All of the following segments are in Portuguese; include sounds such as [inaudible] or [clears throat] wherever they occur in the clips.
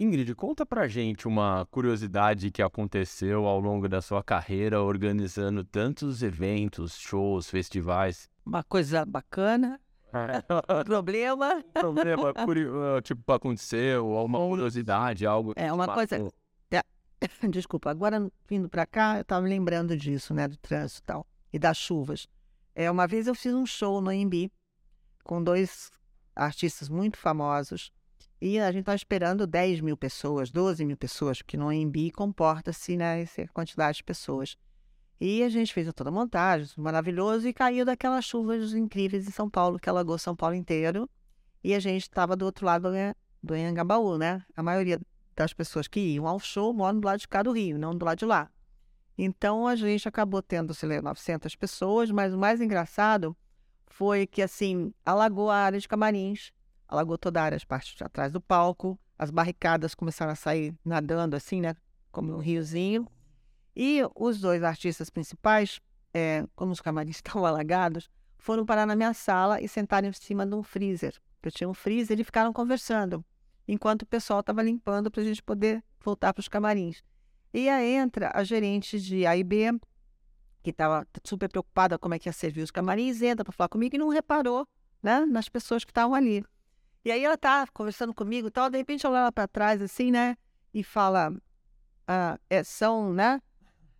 Ingrid, conta pra gente uma curiosidade que aconteceu ao longo da sua carreira organizando tantos eventos, shows, festivais. Uma coisa bacana. [laughs] Problema. Problema, curio- tipo, aconteceu, alguma curiosidade, algo. É, uma coisa-. [coughs] Desculpa, agora vindo para cá, eu estava lembrando disso, né, do trânsito e tal, e das chuvas. É, uma vez eu fiz um show no AMB com dois artistas muito famosos e a gente estava esperando 10 mil pessoas, 12 mil pessoas, porque no AMB comporta-se né, essa quantidade de pessoas. E a gente fez toda a montagem, maravilhoso, e caiu daquelas chuvas incríveis em São Paulo, que alagou São Paulo inteiro. E a gente estava do outro lado do Anhangabaú, né? A maioria das pessoas que iam ao show moram do lado de cá do Rio, não do lado de lá. Então a gente acabou tendo, sei lá, 900 pessoas, mas o mais engraçado foi que, assim, alagou a área de camarins, alagou toda a área, as partes de atrás do palco, as barricadas começaram a sair nadando, assim, né, como um riozinho. E os dois artistas principais, é, como os camarins [laughs] estavam alagados, foram parar na minha sala e sentaram em cima de um freezer. Eu tinha um freezer e ficaram conversando enquanto o pessoal estava limpando para a gente poder voltar para os camarins. E aí entra a gerente de A e B, que estava super preocupada como é que ia servir os camarins, entra para falar comigo e não reparou né, nas pessoas que estavam ali. E aí ela tá conversando comigo e tal, de repente ela olha para trás assim, né, e fala, ah, é, são, né,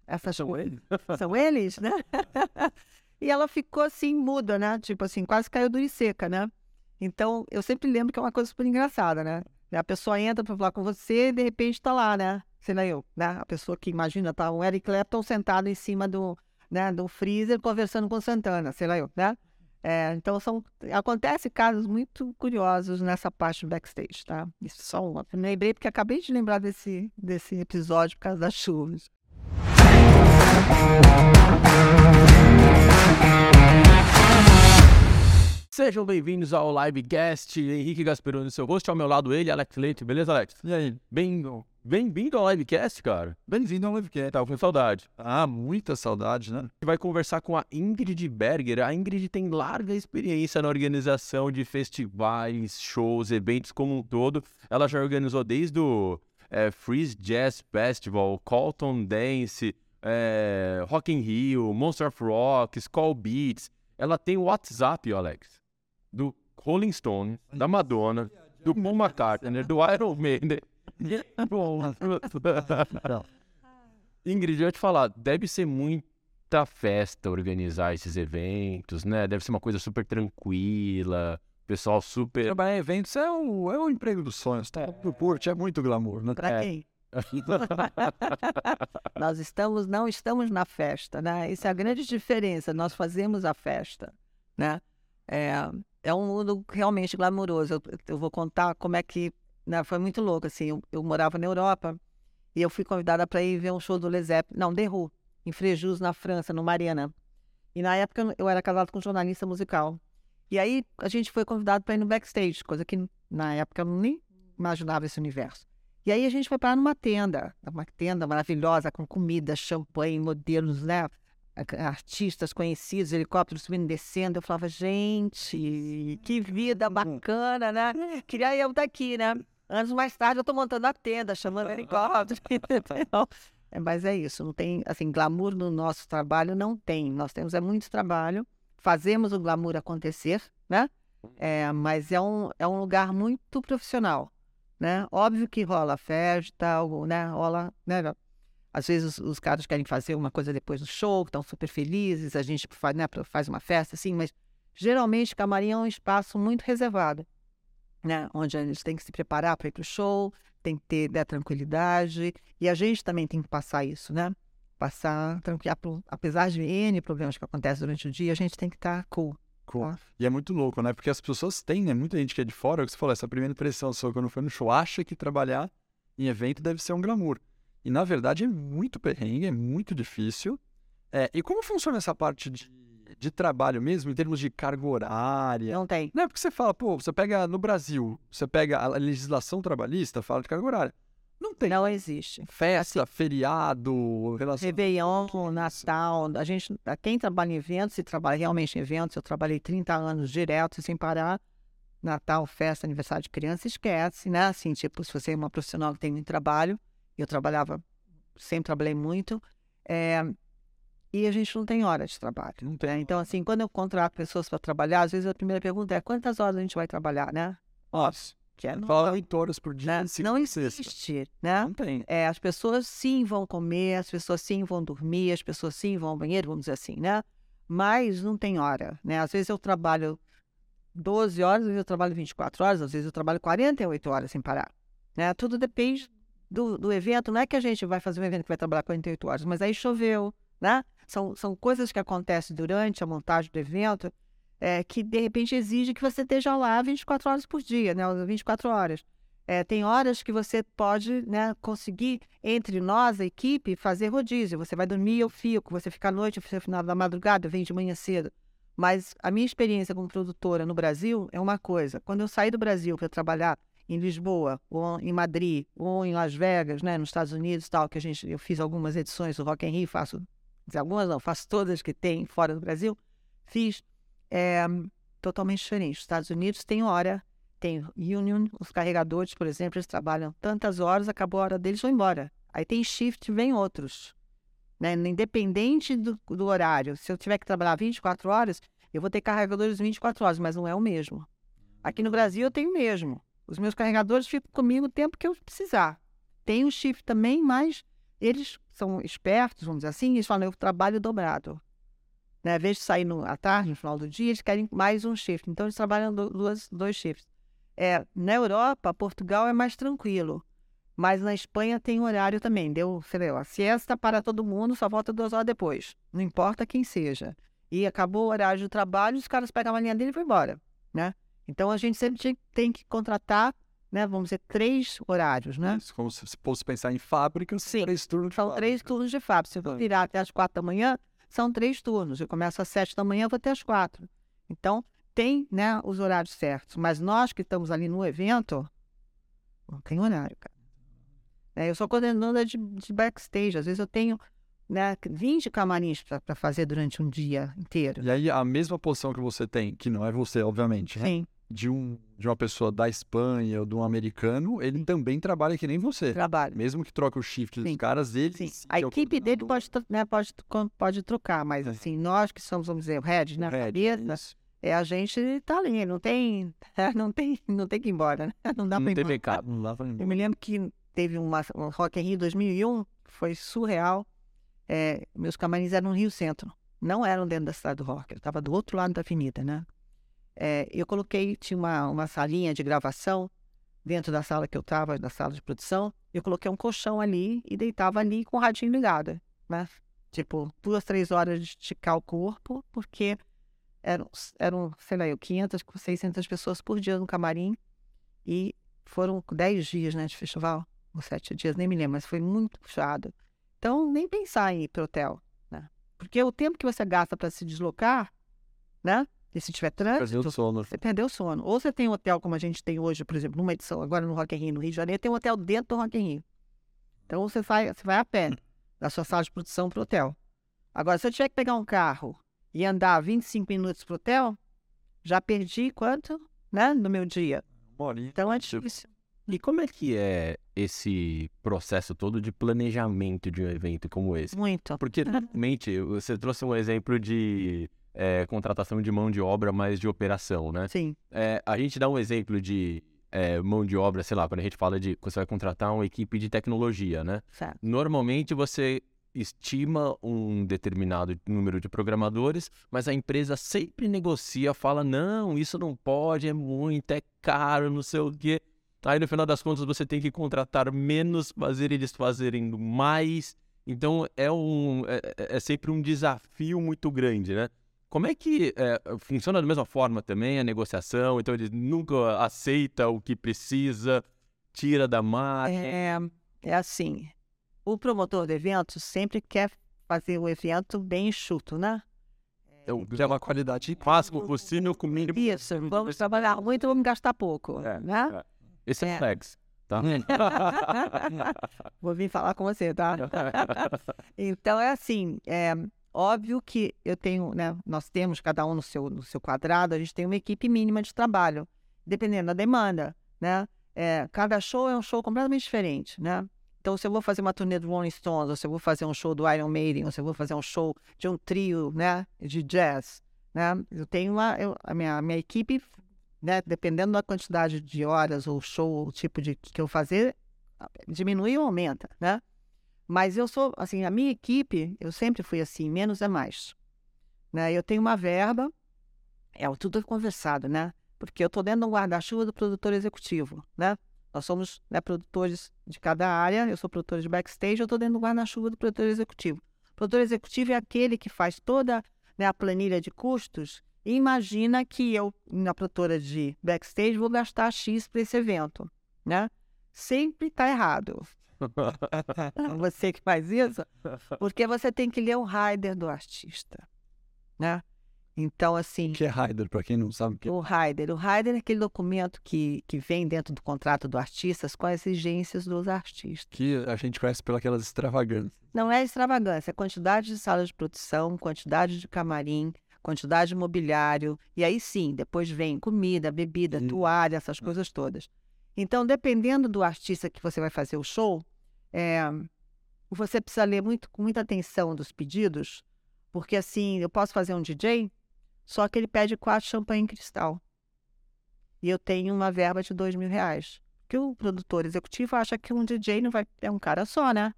essas São eles? são eles, né? [laughs] e ela ficou assim, muda, né? Tipo assim, quase caiu dura e seca, né? Então, eu sempre lembro que é uma coisa super engraçada, né? A pessoa entra para falar com você e de repente tá lá, né? Sei lá eu, né? A pessoa que imagina, tá o Eric Clapton sentado em cima do, né, do freezer conversando com Santana, sei lá eu, né? É, então, são, acontece casos muito curiosos nessa parte do backstage, tá? Isso só uma. Eu lembrei porque acabei de lembrar desse, desse episódio por causa das chuvas. Sejam bem-vindos ao Livecast. Henrique Gasperoni, seu host. Ao meu lado, ele, Alex Leite. Beleza, Alex? E aí? Bem, bem-vindo ao Livecast, cara. Bem-vindo ao Livecast. Tava com saudade. Ah, muita saudade, né? A gente vai conversar com a Ingrid Berger. A Ingrid tem larga experiência na organização de festivais, shows, eventos como um todo. Ela já organizou desde o é, Freeze Jazz Festival, Colton Dance, é, Rock in Rio, Monster of Rock, Skull Beats. Ela tem o WhatsApp, Alex, do Rolling Stone, da Madonna, do Paul McCartney, do Iron Maiden. [laughs] Ingrid, eu ia te falar, deve ser muita festa organizar esses eventos, né? Deve ser uma coisa super tranquila, pessoal super. Trabalhar em eventos é o, é o emprego dos sonhos, tá? Pro Porto é muito glamour, né? Para É. quem? [laughs] Nós estamos, não estamos na festa, né? Isso é a grande diferença. Nós fazemos a festa, né? É, é um mundo realmente glamouroso. Eu, eu vou contar como é que né, foi muito louco. Assim, eu, eu morava na Europa e eu fui convidada para ir ver um show do Zeppelin, não, The Who, em Fréjus, na França, no Mariana. E na época eu era casado com um jornalista musical. E aí a gente foi convidado para ir no backstage, coisa que na época eu nem imaginava esse universo. E aí a gente foi parar numa tenda, uma tenda maravilhosa, com comida, champanhe, modelos, né? Artistas conhecidos, helicópteros subindo e descendo. Eu falava, gente, que vida bacana, né? Queria eu estar aqui, né? Anos mais tarde eu tô montando a tenda, chamando helicóptero. [laughs] entendeu? É, mas é isso, não tem, assim, glamour no nosso trabalho não tem. Nós temos é muito trabalho, fazemos o glamour acontecer, né? É, mas é um, é um lugar muito profissional né? Óbvio que rola festa, algo, né? Rola, né? Às vezes os, caras querem fazer uma coisa depois do show, estão super felizes, a gente faz, né, faz uma festa, assim, mas geralmente camarim é um espaço muito reservado, né? Onde a gente tem que se preparar para ir para o show, tem que ter né, tranquilidade, e a gente também tem que passar isso, né? Passar tranquilo, apesar de N problemas que acontecem durante o dia, a gente tem que estar cool. Cool. tá? E é muito louco, né? Porque as pessoas têm, né? Muita gente que é de fora, é o que você falou, essa primeira impressão sua quando foi no show, acha que trabalhar em evento deve ser um glamour. E na verdade é muito perrengue, é muito difícil. É, e como funciona essa parte de, de trabalho mesmo, em termos de carga horária? Não tem. Não é porque você fala, pô, você pega no Brasil, você pega a legislação trabalhista, fala de carga horária. Não tem. Não existe. Festa, feriado, relação. Réveillon, Natal, a gente, quem trabalha em eventos, se trabalha realmente em eventos, eu trabalhei 30 anos direto, sem parar, Natal, festa, aniversário de criança, esquece, né? Assim, tipo, se você é uma profissional que tem muito trabalho, eu trabalhava, sempre trabalhei muito, é, e a gente não tem hora de trabalho. Né? Então, assim, quando eu contrato pessoas para trabalhar, às vezes a primeira pergunta é quantas horas a gente vai trabalhar, né? Nossa, Que é, não, fala 8 horas por dia, né? não existe, né? Não tem. É, as pessoas sim vão comer, as pessoas sim vão dormir, as pessoas sim vão ao banheiro, vamos dizer assim, né? Mas não tem hora, né? Às vezes eu trabalho 12 horas, às vezes eu trabalho 24 horas, às vezes eu trabalho 48 horas sem parar, né? Tudo depende do, do evento. Não é que a gente vai fazer um evento que vai trabalhar 48 horas, mas aí choveu, né? São, são coisas que acontecem durante a montagem do evento é, que, de repente, exige que você esteja lá 24 horas por dia, né? 24 horas. É, tem horas que você pode né, conseguir, entre nós, a equipe, fazer rodízio. Você vai dormir, eu fico. Você fica à noite, você final da madrugada, eu venho de manhã cedo. Mas a minha experiência como produtora no Brasil é uma coisa. Quando eu saí do Brasil para trabalhar em Lisboa, ou em Madrid, ou em Las Vegas, né, nos Estados Unidos, tal, que a gente, eu fiz algumas edições do Rock in Rio, faço algumas não, faço todas que tem fora do Brasil, fiz é, totalmente diferente. Os Estados Unidos tem hora, tem union, os carregadores, por exemplo, eles trabalham tantas horas, acabou a hora deles, vão embora. Aí tem shift, vem outros. Né? Independente do, do horário, se eu tiver que trabalhar 24 horas, eu vou ter carregadores 24 horas, mas não é o mesmo. Aqui no Brasil eu tenho o mesmo. Os meus carregadores ficam comigo o tempo que eu precisar. Tem o shift também, mas eles são espertos, vamos dizer assim, eles falam, eu trabalho dobrado. Né? Ao invés de sair no, à tarde, no final do dia, eles querem mais um shift. Então, eles trabalham do- duas, dois shifts. É, na Europa, Portugal é mais tranquilo. Mas na Espanha tem horário também. Deu, sei lá, siesta para todo mundo, só volta duas horas depois. Não importa quem seja. E acabou o horário de trabalho, os caras pegam a linha dele e vão embora, né? Então, a gente sempre tem que contratar, né? Vamos dizer, três horários, né? Isso, Como se fosse pensar em fábricas, Sim, três turnos de São fábrica. três turnos de fábrica. Se eu Tá. virar até as quatro da manhã, são três turnos. Eu começo às sete da manhã, vou até às quatro. Então, tem né, os horários certos. Mas nós que estamos ali no evento, não tem horário, cara. É, eu sou coordenadora de, de backstage. Às vezes eu tenho né, 20 camarins para fazer durante um dia inteiro. E aí, a mesma posição que você tem, que não é você, obviamente, né? Sim, de, um, de uma pessoa da Espanha ou de um americano, ele também trabalha que nem você. trabalho. Mesmo que troque o shift dos Sim. caras, ele. Sim. sim A é equipe dele pode, né, pode, pode trocar, mas É. assim, nós que somos, vamos dizer, o head, né, Head, cabeça. É, a gente tá ali, não tem, [laughs] não tem, não tem que ir embora, né? [laughs] Não dá pra Não ir tem embora. backup. Não dá pra ir Eu embora. me lembro que teve uma, um Rock in Rio 2001, foi surreal. É, meus camarins eram no Rio Centro, não eram dentro da cidade do rock, eu estava do outro lado da avenida, né? É, eu coloquei, tinha uma, uma salinha de gravação dentro da sala que eu estava, da sala de produção, eu coloquei um colchão ali e deitava ali com o radinho ligado, né? Tipo, duas, três horas de esticar o corpo, porque eram, eram sei lá, eu, 500, 600 pessoas por dia no camarim e foram 10 dias, né, de festival, ou sete dias, nem me lembro, mas foi muito puxado. Então, nem pensar em ir para hotel, né? Porque o tempo que você gasta para se deslocar, né? E se tiver Perdeu trânsito, o sono. você perdeu o sono. Ou você tem um hotel como a gente tem hoje, por exemplo, numa edição agora no Rock in Rio, no Rio de Janeiro, tem um hotel dentro do Rock in Rio. Então você vai, você vai a pé [laughs] da sua sala de produção para o hotel. Agora, se eu tiver que pegar um carro e andar 25 minutos para o hotel, já perdi quanto, né, no meu dia. Então é Tipo, difícil. E como é que é esse processo todo de planejamento de um evento como esse? Muito. Porque, [laughs] normalmente, você trouxe um exemplo de é, contratação de mão de obra, mas de operação, né? Sim, É, a gente dá um exemplo de é, mão de obra, sei lá, quando a gente fala de você vai contratar uma equipe de tecnologia, né? certo. Normalmente você estima um determinado número de programadores, mas a empresa sempre negocia, fala: não, isso não pode, é muito, é caro, não sei o quê. Aí no final das contas você tem que contratar menos, fazer eles fazerem mais. Então é, um, é, é- é sempre um desafio muito grande, né? Como é que é, funciona da mesma forma também a negociação? Então eles nunca aceita o que precisa, tira da máquina. É, é assim, o promotor do evento sempre quer fazer o evento bem enxuto, né? Eu, Que é uma qualidade máximo possível com mínimo. Isso, vamos trabalhar muito, vamos gastar pouco, É, né? é. Esse é, É. o flex, tá? [laughs] Vou vir falar com você, tá? [laughs] Então é assim, é óbvio que eu tenho, né? Nós temos cada um no seu, no seu quadrado, a gente tem uma equipe mínima de trabalho. dependendo da demanda, né? É, cada show é um show completamente diferente, né? Então, se eu vou fazer uma turnê do Rolling Stones, ou se eu vou fazer um show do Iron Maiden, ou se eu vou fazer um show de um trio, né, de jazz, né? Eu tenho uma, eu, a minha, minha equipe, né, dependendo da quantidade de horas ou show, o tipo de que eu fazer, diminui ou aumenta, né? Mas eu sou, assim, a minha equipe, eu sempre fui assim, menos é mais. Né? Eu tenho uma verba, é tudo conversado, né? Porque eu estou dentro do guarda-chuva do produtor executivo, né? Nós somos né, produtores de cada área, eu sou produtor de backstage, eu estou dentro do guarda-chuva do produtor executivo. O produtor executivo é aquele que faz toda né, a planilha de custos e imagina que eu, na produtora de backstage, vou gastar X para esse evento, né? Sempre está errado. [laughs] você que faz isso, porque você tem que ler o rider do artista, né? Então, assim... O que é rider, para quem não sabe o que é? O rider. O rider é aquele documento que, que vem dentro do contrato do artista com as exigências dos artistas. Que a gente conhece pelas extravagâncias. Não é extravagância, é quantidade de salas de produção, quantidade de camarim, quantidade de mobiliário, e aí sim, depois vem comida, bebida, toalha, essas coisas todas. Então, dependendo do artista que você vai fazer o show, é, você precisa ler muito, com muita atenção dos pedidos, porque assim, eu posso fazer um DJ, só que ele pede quatro champanhe cristal. E eu tenho uma verba de dois mil reais. Que o produtor executivo acha que um DJ não vai. É um cara só, né?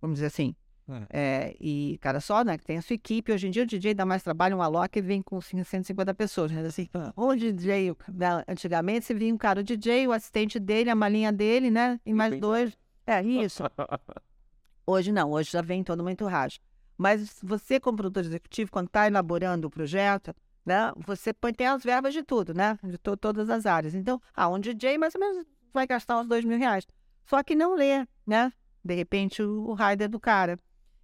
Vamos dizer assim. É. É, e cara só, né? Que tem a sua equipe. Hoje em dia o DJ dá mais trabalho, um Alok vem com 150 pessoas. Né? Assim, o DJ, né, antigamente, você vinha um cara, o DJ, o assistente dele, a malinha dele, né? E mais dois. É, isso. [laughs] Hoje não, hoje já vem todo muito rádio. Mas você, como produtor executivo, quando está elaborando o projeto, né? Você põe, tem as verbas de tudo, né? De to todas as áreas. Então, ah, um DJ mais ou menos vai gastar uns dois mil reais. Só que não lê, né? De repente, o, o rider do cara.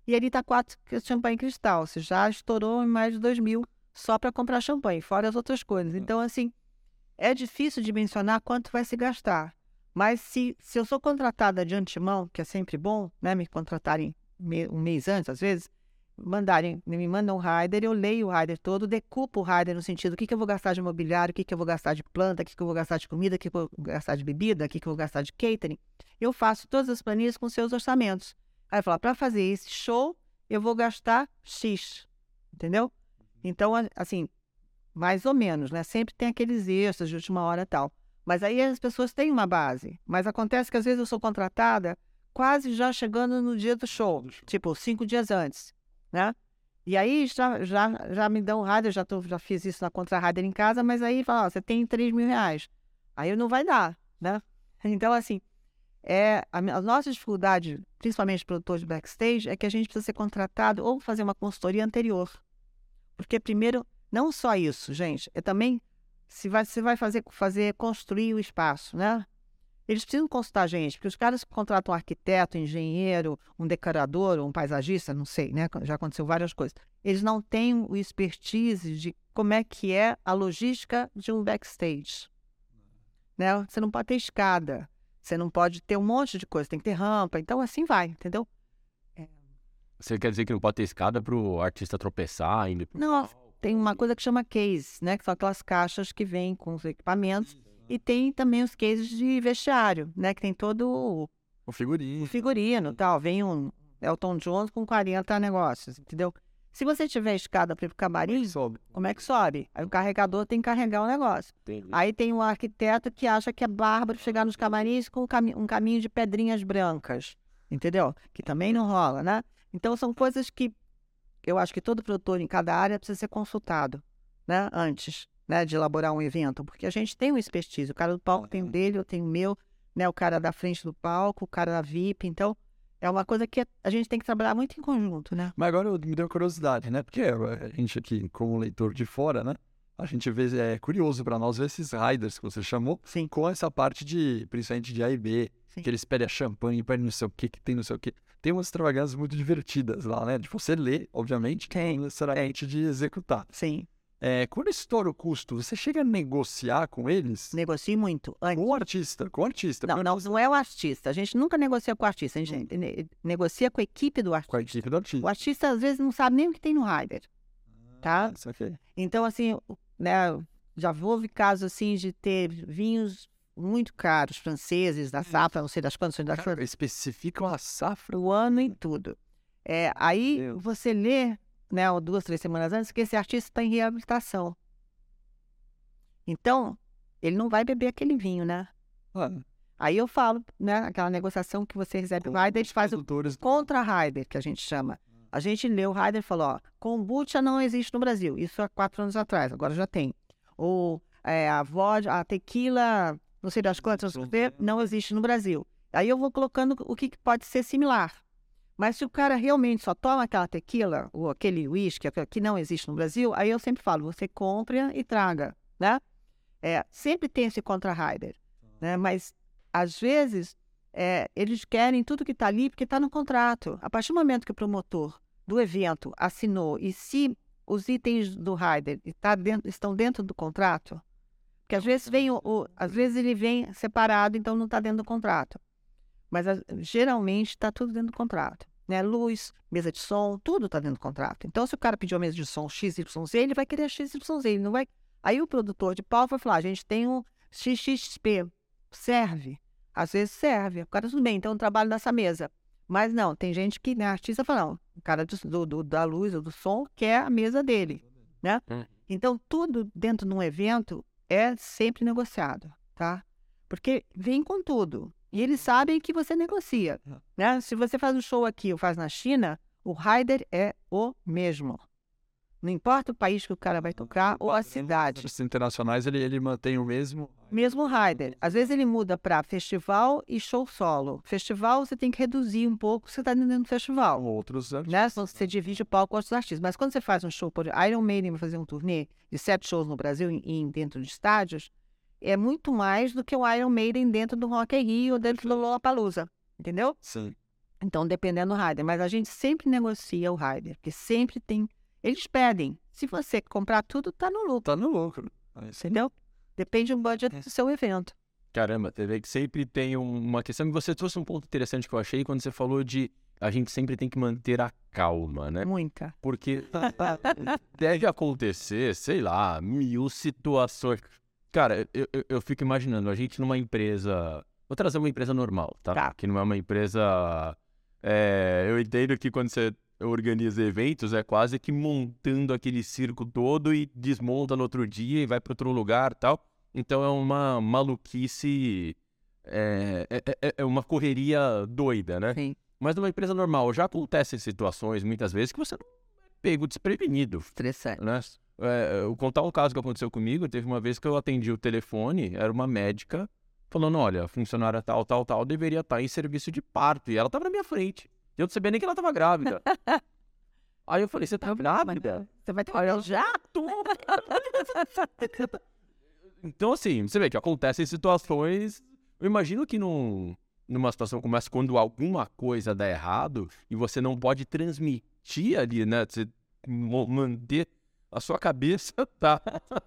E ele tá quatro champanhe cristal. Você já estourou em mais de dois mil só para comprar champanhe, fora as outras coisas. Então, assim, é difícil de mencionar quanto vai se gastar. Mas se, se eu sou contratada de antemão, que é sempre bom, né? Me contratarem um mês antes, às vezes, mandarem, me mandam um rider, eu leio o rider todo, decupo o rider no sentido o que, que eu vou gastar de mobiliário, o que, que eu vou gastar de planta, o que, que eu vou gastar de comida, o que, que eu vou gastar de bebida, o que, que eu vou gastar de catering. Eu faço todas as planilhas com seus orçamentos. Aí eu falo, para fazer esse show, eu vou gastar X, entendeu? Então, assim, mais ou menos, né? Sempre tem aqueles extras de última hora e tal. Mas aí as pessoas têm uma base. Mas acontece que às vezes eu sou contratada quase já chegando no dia do show, tipo cinco dias antes, né? E aí já, já, já me dão rádio, já, tô, já fiz isso na contra rádio em casa, mas aí fala, ó, você tem 3 mil reais. Aí não vai dar, né? [laughs] Então, assim, é, a, a, nossa dificuldade, principalmente produtor de backstage, é que a gente precisa ser contratado ou fazer uma consultoria anterior. Porque primeiro, não só isso, gente, é também se vai, se vai fazer, fazer construir o espaço, né? Eles precisam consultar a gente, porque os caras que contratam um arquiteto, engenheiro, um decorador, um paisagista, não sei, né? Já aconteceu várias coisas. Eles não têm o expertise de como é que é a logística de um backstage. Né? Você não pode ter escada, você não pode ter um monte de coisa, tem que ter rampa, então assim vai, entendeu? É... Você quer dizer que não pode ter escada para o artista tropeçar? Pro... Não, tem uma coisa que chama case, né? Que são aquelas caixas que vêm com os equipamentos. E tem também os cases de vestiário, né? Que tem todo o figurino. O figurino tal. Vem um Elton John com 40 negócios, entendeu? Se você tiver escada para ir pro camarim, como é, sobe? como é que sobe? Aí o carregador tem que carregar o negócio. Entendi. Aí tem um arquiteto que acha que é bárbaro chegar nos camarins com um, cami um caminho de pedrinhas brancas, entendeu? Que também não rola, né? Então são coisas que eu acho que todo produtor em cada área precisa ser consultado, né? Antes, né? De elaborar um evento, porque a gente tem um expertise. O cara do palco tem o dele, eu tenho o meu, né? O cara da frente do palco, o cara da VIP. Então, é uma coisa que a gente tem que trabalhar muito em conjunto, né? Mas agora me deu curiosidade, né? Porque a gente aqui, como leitor de fora, né? A gente vê, é curioso para nós ver esses riders que você chamou, Sim. com essa parte de, principalmente de A e B, Sim. que eles pedem a champanhe, pedem não sei o que, que tem não sei o que tem umas extravagâncias muito divertidas lá, né? De você ler, obviamente, tem. não necessariamente de executar. Sim. É, quando estoura o custo, você chega a negociar com eles? Negocie muito. Antes. Com o artista, com o artista. Não, não, não é o artista. A gente nunca negocia com o artista. A gente hum. negocia com a equipe do artista. Com a equipe do artista. O artista, às vezes, não sabe nem o que tem no rider. Tá? Ah, isso aqui. Então, assim, né, já houve casos assim de ter vinhos muito caros, franceses, da safra, não sei das quantas, das Cara, especificam a safra. o ano e tudo. É, aí você lê, né, ou duas, três semanas antes, que esse artista está em reabilitação. Então, ele não vai beber aquele vinho, né? Ah, Aí eu falo, né, aquela negociação que você recebe o Raider, a gente faz o produtores contra Raider, que a gente chama. A gente leu o Raider e falou, ó, kombucha não existe no Brasil. Isso há quatro anos atrás, agora já tem. Ou é, a vodka, a tequila, não sei das quantas, não existe no Brasil. Aí eu vou colocando o que pode ser similar. Mas se o cara realmente só toma aquela tequila, ou aquele whisky que não existe no Brasil, aí eu sempre falo, você compre e traga, né? É, sempre tem esse contra-rider, né? Mas, às vezes, é, eles querem tudo que está ali porque está no contrato. A partir do momento que o promotor do evento assinou e se os itens do rider está dentro- estão dentro do contrato, porque às vezes vem o, o- às vezes ele vem separado, então não está dentro do contrato. Mas a- geralmente está tudo dentro do contrato. Né? Luz, mesa de som, tudo está dentro do contrato. Então, se o cara pedir uma mesa de som XYZ, ele vai querer XYZ, ele não vai. Aí o produtor de pau vai falar: a gente tem um XXP, serve. Às vezes serve. O cara, tudo bem, então eu trabalho nessa mesa. Mas não, tem gente que, né, artista fala, não, o cara do, do- da luz ou do som quer a mesa dele, né? Hum. Então, tudo dentro de um evento é sempre negociado, tá? Porque vem com tudo. E eles sabem que você negocia, né? Se você faz um show aqui ou faz na China, o rider é o mesmo. Não importa o país que o cara vai tocar ou a cidade. Artistas internacionais, ele, ele mantém o mesmo. Mesmo rider. Às vezes ele muda para festival e show solo. Festival você tem que reduzir um pouco, você está dentro do festival. Outros artistas. Né? Senão Você divide o palco com outros artistas. Mas quando você faz um show, por Iron Maiden vai fazer um turnê de sete shows no Brasil em- dentro de estádios, é muito mais do que o Iron Maiden dentro do Rock in Rio ou dentro do Lollapalooza. Entendeu? Sim. Então, dependendo do rider. Mas a gente sempre negocia o rider, porque sempre tem... Eles pedem. Se você comprar tudo, tá no lucro, Tá no lucro. Sim. entendeu? Depende do budget do seu evento. Caramba, você vê que sempre tem um- uma questão. E você trouxe um ponto interessante que eu achei quando você falou de a gente sempre tem que manter a calma, né? Muita. Porque [laughs] deve acontecer, sei lá, mil situações. Cara, eu, eu, eu fico imaginando, a gente numa empresa. Vou trazer uma empresa normal, tá? Tá. Que não é uma empresa. é, eu entendo que quando você organiza eventos, é quase que montando aquele circo todo e desmonta no outro dia e vai para outro lugar e tal. Então é uma maluquice. É, é, é- é uma correria doida, né? Sim. Mas numa empresa normal já acontecem situações muitas vezes que você não é pego desprevenido, Estressante. né? É, eu contar um caso que aconteceu comigo. Teve uma vez que eu atendi o telefone, era uma médica falando: olha, a funcionária tal, tal, tal deveria estar em serviço de parto. E ela estava na minha frente. Eu não sabia nem que ela estava grávida. [laughs] Aí eu falei: você tá grávida? Você vai trabalhar já? Tô. [laughs] então, assim, você vê que acontecem situações. Eu imagino que num, numa situação como essa, quando alguma coisa dá errado e você não pode transmitir ali, né? Você manter a sua cabeça [laughs] tá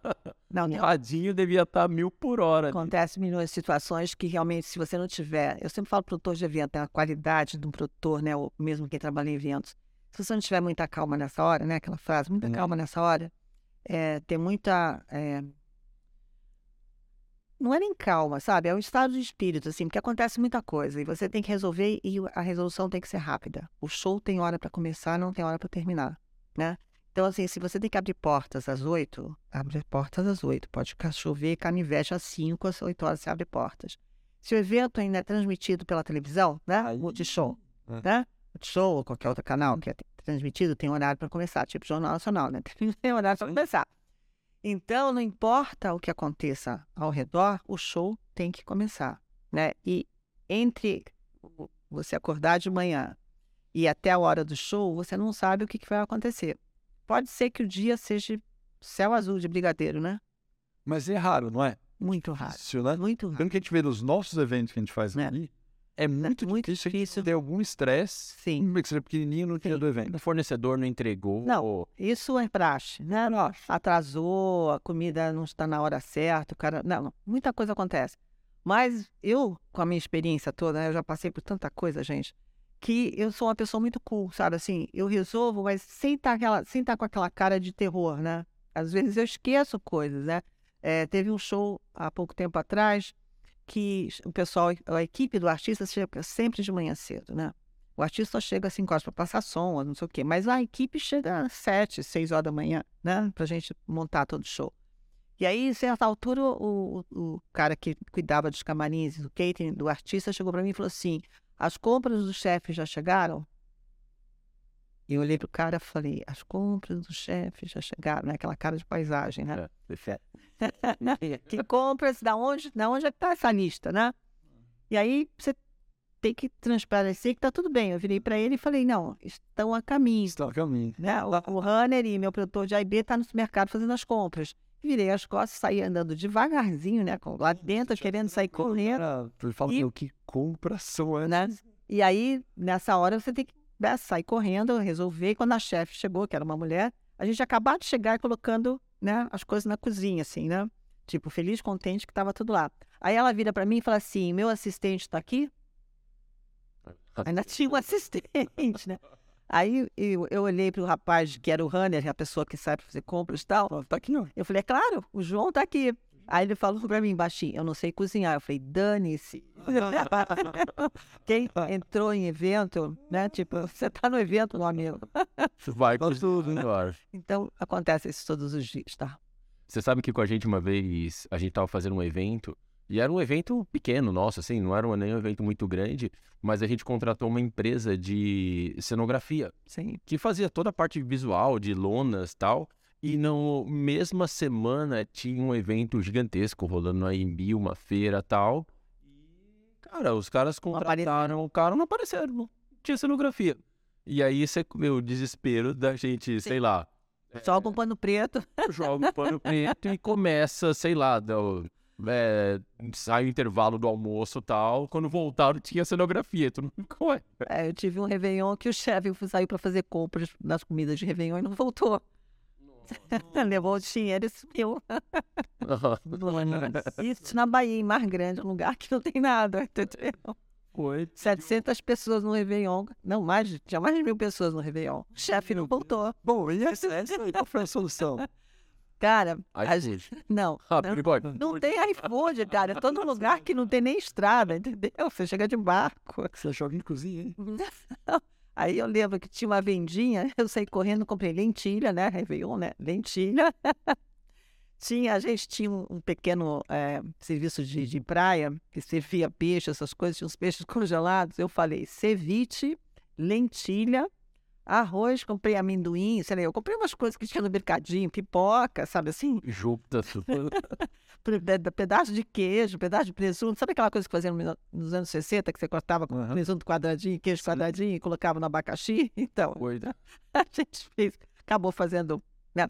[laughs] Não, não. radinho, devia estar mil por hora. ali. Acontece milhões de situações que realmente, se você não tiver. Eu sempre falo produtor de evento, né, a qualidade do produtor, né? Ou mesmo quem trabalha em eventos. Se você não tiver muita calma nessa hora, né? Aquela frase, muita Uhum. calma nessa hora, é, ter muita. é, não é nem calma, sabe? É um estado de espírito, assim, porque acontece muita coisa e você tem que resolver e a resolução tem que ser rápida. O show tem hora para começar, não tem hora para terminar, né? Então, assim, se você tem que abrir portas às oito, abre portas às oito. Pode chover canivete às cinco, às oito horas você abre portas. Se o evento ainda é transmitido pela televisão, né? Aí- Multishow, É. né? Multishow ou qualquer outro canal que é transmitido, tem horário para começar, tipo Jornal Nacional, né? [laughs] Tem horário para começar. Então, não importa o que aconteça ao redor, o show tem que começar, né? E entre você acordar de manhã e até a hora do show, você não sabe o que, que vai acontecer. Pode ser que o dia seja céu azul de brigadeiro, né? Mas é raro, não é? Muito raro. Difícil, né? Muito raro. Pelo que a gente vê nos nossos eventos que a gente faz É. aqui, é muito, muito difícil, difícil. ter algum estresse, Sim. mesmo que seja pequenininho no dia Sim. do evento. O fornecedor não entregou. Não. Isso é praxe, né? Atrasou, a comida não está na hora certa, o cara. Não, não, muita coisa acontece. Mas eu, com a minha experiência toda, né, eu já passei por tanta coisa, gente, que eu sou uma pessoa muito cool, sabe? Assim, eu resolvo, mas sem estar aquela, sem estar com aquela cara de terror, né? Às vezes eu esqueço coisas, né? É, teve um show há pouco tempo atrás que o pessoal, a equipe do artista chega sempre de manhã cedo, né? O artista só chega às 5 horas para passar som, não sei o quê. Mas a equipe chega às 7, 6 horas da manhã, né? Pra gente montar todo o show. E aí, a certa altura, o, o, o cara que cuidava dos camarins, do catering do artista, chegou para mim e falou assim: as compras do chefe já chegaram? E eu olhei pro cara e falei, as compras do chefe já chegaram, né? Aquela cara de paisagem, né? É, [laughs] que compras, da onde, da onde é que tá essa lista, né? E aí você tem que transparecer que tá tudo bem. Eu virei para ele e falei, não, estão a caminho. Estão a caminho. Né? O, o Runner e meu produtor de AIB tá no supermercado fazendo as compras. Virei as costas, saí andando devagarzinho, né? Lá dentro, querendo sair correndo. Ele fala, E- meu, que compra são essas? né? E aí, nessa hora, você tem que né, sair correndo, resolver. E quando a chefe chegou, que era uma mulher, a gente acabou de chegar e colocando né, as coisas na cozinha, assim, né? Tipo, feliz, contente que estava tudo lá. Aí ela vira para mim e fala assim: meu assistente está aqui? [laughs] Ainda tinha um assistente, né? Aí eu, eu olhei para o rapaz que era o runner, a pessoa que sai para fazer compras e tal. Fala, Tá aqui, ó. Eu falei, é claro, o João tá aqui. Aí ele falou pra mim baixinho, eu não sei cozinhar. Eu falei, dane-se. [laughs] Quem entrou em evento, né? Tipo, [laughs] você tá no evento, meu amigo. Vai com tudo, né? Então, acontece isso todos os dias, tá? Você sabe que com a gente uma vez, a gente tava fazendo um evento, e era um evento pequeno nosso, assim, não era um- nem um evento muito grande, mas a gente contratou uma empresa de cenografia, Sim. que fazia toda a parte visual, de lonas e tal, e na mesma semana tinha um evento gigantesco rolando na AMB, uma feira e tal, e, cara, os caras contrataram o cara, não apareceram, não tinha cenografia. E aí, esse é o desespero da gente, sei lá, Joga um pano preto. joga o pano preto e começa, sei lá, do, é, sai o intervalo do almoço e tal. Quando voltaram, tinha cenografia. Tu não. [laughs] É, eu tive um Réveillon que o chefe saiu pra fazer compras nas comidas de Réveillon e não voltou. [laughs] Levou o dinheiro e sumiu. [laughs] Isso na Bahia, em Mar Grande, um lugar que não tem nada, entendeu? Foi. 700 pessoas no Réveillon. Não, mais, de- tinha mais de mil pessoas no Réveillon. O chefe não voltou. Bom, e essa, essa aí, qual foi a solução? Cara, a gente- [laughs] não, Rápido, não, não tem iFood, cara. Tô num lugar que não tem nem estrada, entendeu? Você chega de barco. Você achou alguém cozinha, hein? [laughs] Aí eu lembro que tinha uma vendinha, [laughs] eu saí correndo, comprei lentilha, né? Réveillon, né? Lentilha. tinha, a gente tinha um, pequeno eh, serviço de, de praia que servia peixe, essas coisas, tinha uns peixes congelados. Eu falei ceviche, lentilha, arroz, comprei amendoim, sei lá, eu comprei umas coisas que tinha no mercadinho, pipoca, sabe assim? [laughs] Pe- Pedaço de queijo, pedaço de presunto. Sabe aquela coisa que faziam no- nos anos 60, que você cortava com Aham. presunto quadradinho, queijo quadradinho e colocava no abacaxi? [laughs] Então, Coisa. [laughs] a gente fez, acabou fazendo, né?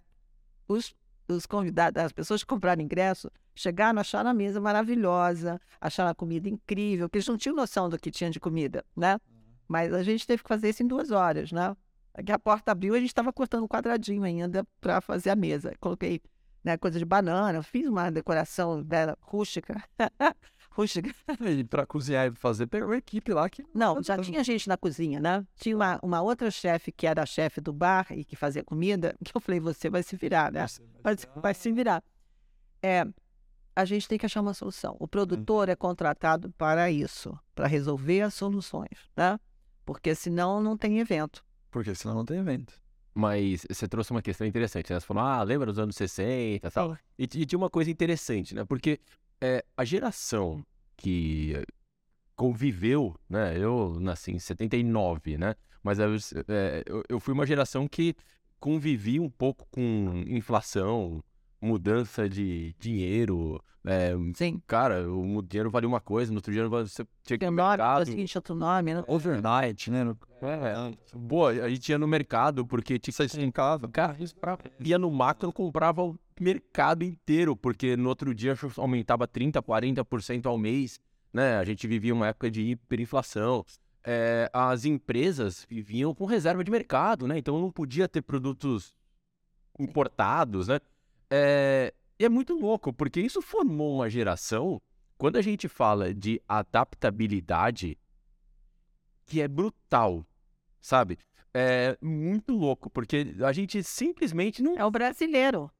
Os, os convidados, as pessoas que compraram ingresso, chegaram, acharam a mesa maravilhosa, acharam a comida incrível, porque eles não tinham noção do que tinha de comida, né? Mas a gente teve que fazer isso em duas horas, né? Aqui a porta abriu a gente estava cortando um quadradinho ainda para fazer a mesa. Coloquei né, coisa de banana, fiz uma decoração dela rústica. [laughs] rústica. E pra cozinhar e fazer, pegou a equipe lá que. Não, já Tá. tinha gente na cozinha, né? Tinha uma, uma outra chefe que era a chefe do bar e que fazia comida, [laughs] que eu falei, você vai se virar, né? Vai vai se virar. É, a gente tem que achar uma solução. O produtor é contratado para isso, para resolver as soluções, né? Porque senão não tem evento. Porque senão não tem evento. Mas você trouxe uma questão interessante, né? Você falou, ah, lembra dos anos 60 e tal. E, e tinha uma coisa interessante, né? Porque é, a geração que conviveu, né? Eu nasci em 79, né? Mas eu, é, eu, eu fui uma geração que convivi um pouco com inflação, mudança de dinheiro. é, Sim. cara, o dinheiro valia uma coisa, no outro dia você tinha que ir no mercado. é o seguinte, outro nome, né? Overnight, né? No... É, boa, a gente ia no mercado porque tinha Você estancava. Cara, ia no macro, comprava o mercado inteiro, porque no outro dia que aumentava 30%, 40% ao mês, né? A gente vivia uma época de hiperinflação. É, as empresas viviam com reserva de mercado, né? Então não podia ter produtos importados, né? É, e é muito louco, porque isso formou uma geração, quando a gente fala de adaptabilidade, que é brutal, sabe? É muito louco, porque a gente simplesmente não. É o brasileiro.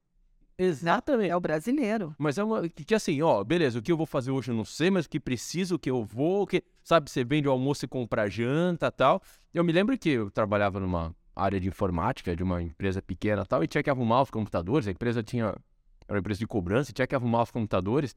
Exatamente. É o brasileiro. Mas é uma. Que, que assim, ó, beleza, o que eu vou fazer hoje eu não sei, mas o que preciso, o que eu vou, que. Sabe, você vende o almoço e compra janta tal. Eu me lembro que eu trabalhava numa área de informática de uma empresa pequena tal, e tinha que arrumar os computadores. A empresa tinha. Era uma empresa de cobrança, e tinha que arrumar os computadores.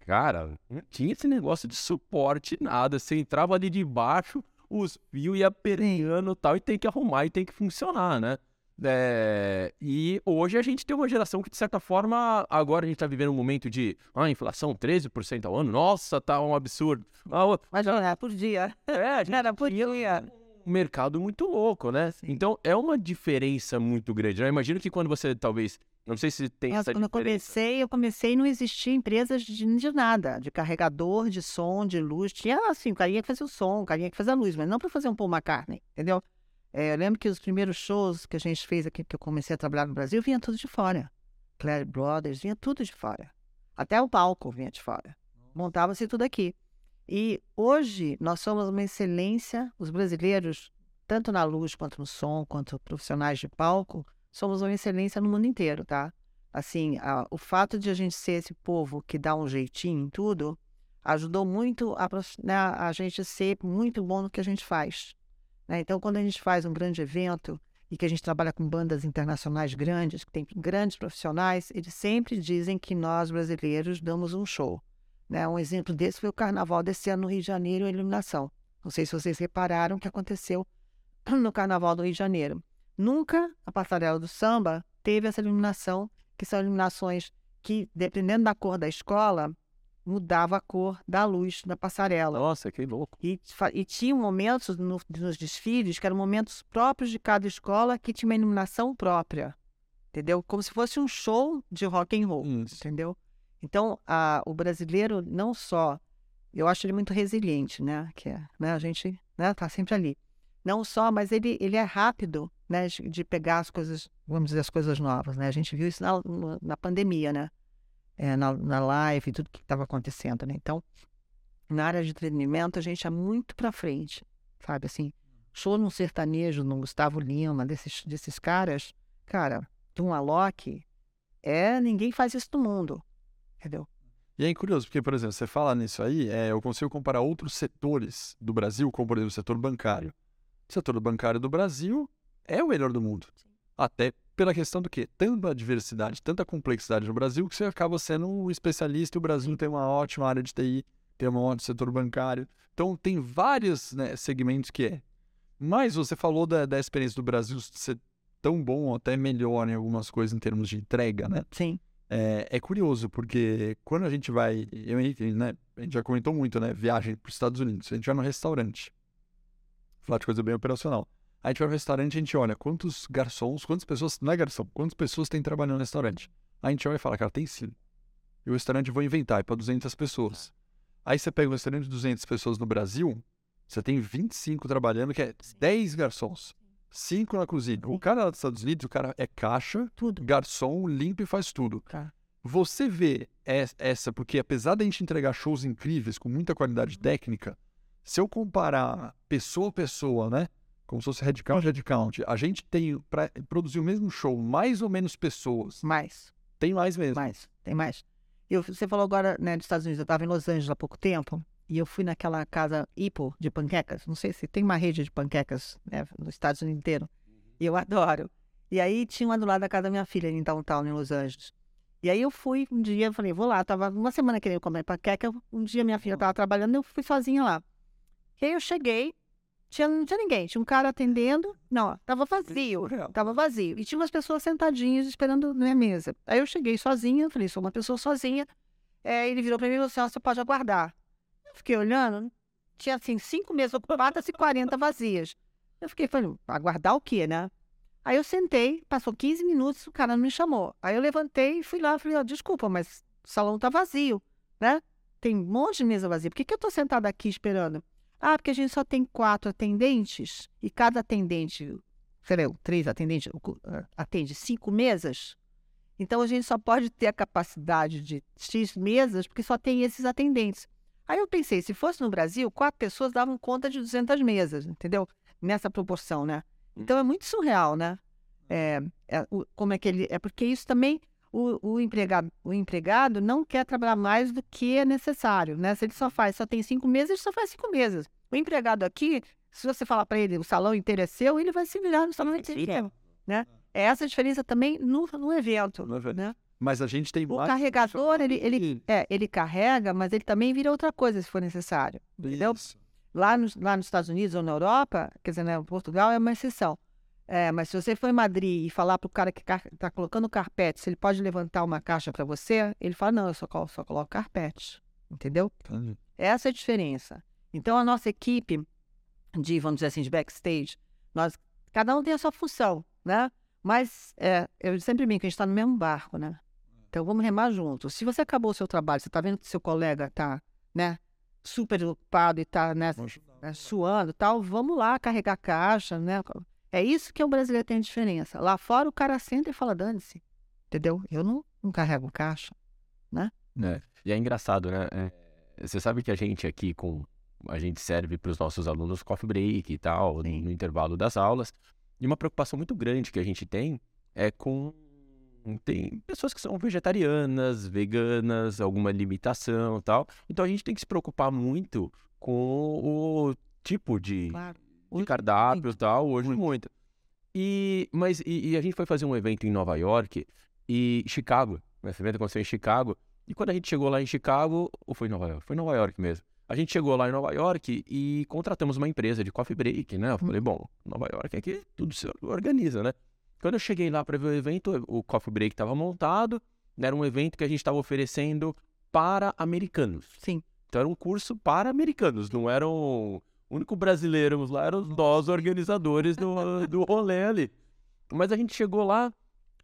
Cara, não tinha esse negócio de suporte, nada. Você entrava ali de baixo, os fios ia perdendo tal, e tem que arrumar e tem que funcionar, né? É, e hoje a gente tem uma geração que, de certa forma, agora a gente está vivendo um momento de ah, inflação 13% ao ano. Nossa, tá um absurdo. Ah, Mas não era por dia. é, gente Era por dia. Um mercado muito louco, né? Então é uma diferença muito grande. Eu imagino que quando você talvez. Não sei se tem Mas essa quando eu diferença. comecei, eu comecei e não existia empresas de, de nada, de carregador, de som, de luz. Tinha assim, o carinha que fazia o som, o carinha que fazia a luz, mas não para fazer um Paul McCartney, entendeu? É, eu lembro que os primeiros shows que a gente fez aqui, que eu comecei a trabalhar no Brasil, vinha tudo de fora. Clare Brothers, vinha tudo de fora. Até o palco vinha de fora. Montava-se tudo aqui. E hoje nós somos uma excelência, os brasileiros, tanto na luz quanto no som, quanto profissionais de palco, somos uma excelência no mundo inteiro, tá? Assim, a- o fato de a gente ser esse povo que dá um jeitinho em tudo, ajudou muito a, né, a gente ser muito bom no que a gente faz. né? Então, quando a gente faz um grande evento e que a gente trabalha com bandas internacionais grandes, que tem grandes profissionais, eles sempre dizem que nós, brasileiros, damos um show. Né? Um exemplo desse foi o carnaval desse ano no Rio de Janeiro, a iluminação. Não sei se vocês repararam o que aconteceu [clears throat] no carnaval do Rio de Janeiro. Nunca a passarela do samba teve essa iluminação, que são iluminações que, dependendo da cor da escola, mudava a cor da luz da passarela. Nossa, que louco. E, e tinha momentos no- nos desfiles que eram momentos próprios de cada escola que tinha uma iluminação própria. Entendeu? Como se fosse um show de rock and roll. Entendeu? Então, a- o brasileiro não só. Eu acho ele muito resiliente, né? Que é, né? A gente né, tá sempre ali. Não só, mas ele, ele é rápido, né? De, de pegar as coisas, vamos dizer, as coisas novas, né? A gente viu isso na, na- pandemia, né? É, na, na live, tudo que estava acontecendo, né? Então, na área de entretenimento, a gente é muito pra frente, sabe? Assim, show num sertanejo, num Gustavo Lima, desses, desses caras, cara, de um Alok, é, ninguém faz isso no mundo, entendeu? E é curioso, porque, por exemplo, você fala nisso aí, é, eu consigo comparar outros setores do Brasil, como, por exemplo, o setor bancário. O setor bancário do Brasil é o melhor do mundo. Até pela questão do quê? Tanta diversidade, tanta complexidade no Brasil, que você acaba sendo um especialista e o Brasil tem uma ótima área de TI, tem um ótimo setor bancário. Então, tem vários né, segmentos que é. Mas você falou da, da experiência do Brasil ser tão bom ou até melhor em algumas coisas em termos de entrega, né? Sim. É, é curioso, porque quando a gente vai. Eu, né? A gente já comentou muito, né? Viagem para os Estados Unidos. A gente vai no restaurante. Falar de coisa bem operacional. A gente vai no restaurante e a gente olha quantos garçons, quantas pessoas. Não é garçom, quantas pessoas tem trabalhando no restaurante. A gente vai falar, cara, tem sim. E o restaurante vou inventar, é para 200 pessoas. Aí você pega um restaurante de 200 pessoas no Brasil, você tem 25 trabalhando, que é 10 garçons. 5 na cozinha. O cara lá dos Estados Unidos, o cara é caixa, Tudo. garçom, limpa e faz tudo. Tá. Você vê es- essa, porque apesar da gente entregar shows incríveis, com muita qualidade técnica, se eu comparar pessoa a pessoa, né? Como se fosse headcount, headcount, a gente tem, para produzir o mesmo show, mais ou menos pessoas. Mais, Tem mais mesmo. mais, tem mais. Eu, você falou agora, né, dos Estados Unidos, eu estava em Los Angeles há pouco tempo, e eu fui naquela casa Ipo de panquecas, não sei se tem uma rede de panquecas né, nos Estados Unidos inteiro, e eu adoro. E aí tinha uma do lado da casa da minha filha, em Downtown, em Los Angeles. E aí eu fui um dia, falei, vou lá, tava uma semana querendo comer panqueca, um dia minha filha estava trabalhando, eu fui sozinha lá. E aí eu cheguei, tinha, não tinha ninguém, tinha um cara atendendo, não, tava vazio, tava vazio. E tinha umas pessoas sentadinhas esperando na minha mesa. Aí eu cheguei sozinha, falei, sou uma pessoa sozinha. É, ele virou para mim e falou assim, "Ó, você pode aguardar. Eu fiquei olhando, tinha assim, cinco mesas ocupadas e 40 vazias. Eu fiquei, falei, aguardar o quê, né? Aí eu sentei, passou 15 minutos, o cara não me chamou. Aí eu levantei e fui lá, falei, ó, desculpa, mas o salão tá vazio, né? Tem um monte de mesa vazia. Por que, que eu tô sentada aqui esperando? Ah, porque a gente só tem quatro atendentes e cada atendente, sei lá, três atendentes, ah, atende cinco mesas. Então a gente só pode ter a capacidade de X mesas porque só tem esses atendentes. Aí eu pensei, se fosse no Brasil, quatro pessoas davam conta de 200 mesas, entendeu? Nessa proporção, né? Então é muito surreal, né? É, é, o- como é que ele. É porque isso também. o, o, empregado, o empregado não quer trabalhar mais do que é necessário, né? Se ele só faz, só tem cinco meses, ele só faz cinco meses. O empregado aqui, se você falar para ele o salão inteiro é seu, ele vai se virar no salão inteiro, né? É essa a diferença também no, no evento, No evento. né? Mas a gente tem O mais carregador, ele, ele, é, ele carrega, mas ele também vira outra coisa se for necessário. entendeu? Isso. Lá nos, lá nos Estados Unidos ou na Europa, quer dizer, né, Portugal é uma exceção. É, mas se você for em Madrid e falar para o cara que está colocando carpete se ele pode levantar uma caixa para você, ele fala, não, eu só, colo- só coloco carpete. Entendeu? Entendi. Essa é a diferença. Então, a nossa equipe de, vamos dizer assim, de backstage, nós, cada um tem a sua função, né? Mas é, eu sempre brinco que a gente está no mesmo barco, né? Então, vamos remar juntos. Se você acabou o seu trabalho, você está vendo que seu colega está, né, super ocupado e está, né, né, suando e tal, vamos lá carregar caixa, né? É isso que o brasileiro tem diferença. Lá fora o cara senta e fala, dane-se. Entendeu? Eu não, não carrego caixa. É, E é engraçado, né? É, Você sabe que a gente aqui com a gente serve para os nossos alunos coffee break e tal, Sim. no intervalo das aulas. E uma preocupação muito grande que a gente tem é com tem pessoas que são vegetarianas, veganas, alguma limitação e tal. Então a gente tem que se preocupar muito com o tipo de, Claro. de cardápio e tal, hoje muito. muito. E, mas, e, e a gente foi fazer um evento em Nova York e Chicago. Esse evento aconteceu em Chicago. E quando a gente chegou lá em Chicago, ou foi em Nova York? Foi em Nova York mesmo. A gente chegou lá em Nova York e contratamos uma empresa de coffee break, né? Eu falei, bom, Nova York aqui tudo se organiza, né? Quando eu cheguei lá para ver o evento, o coffee break estava montado. Era um evento que a gente estava oferecendo para americanos. Sim. Então era um curso para americanos, não eram. O único brasileiro lá eram nós, organizadores do, do rolê ali. Mas a gente chegou lá,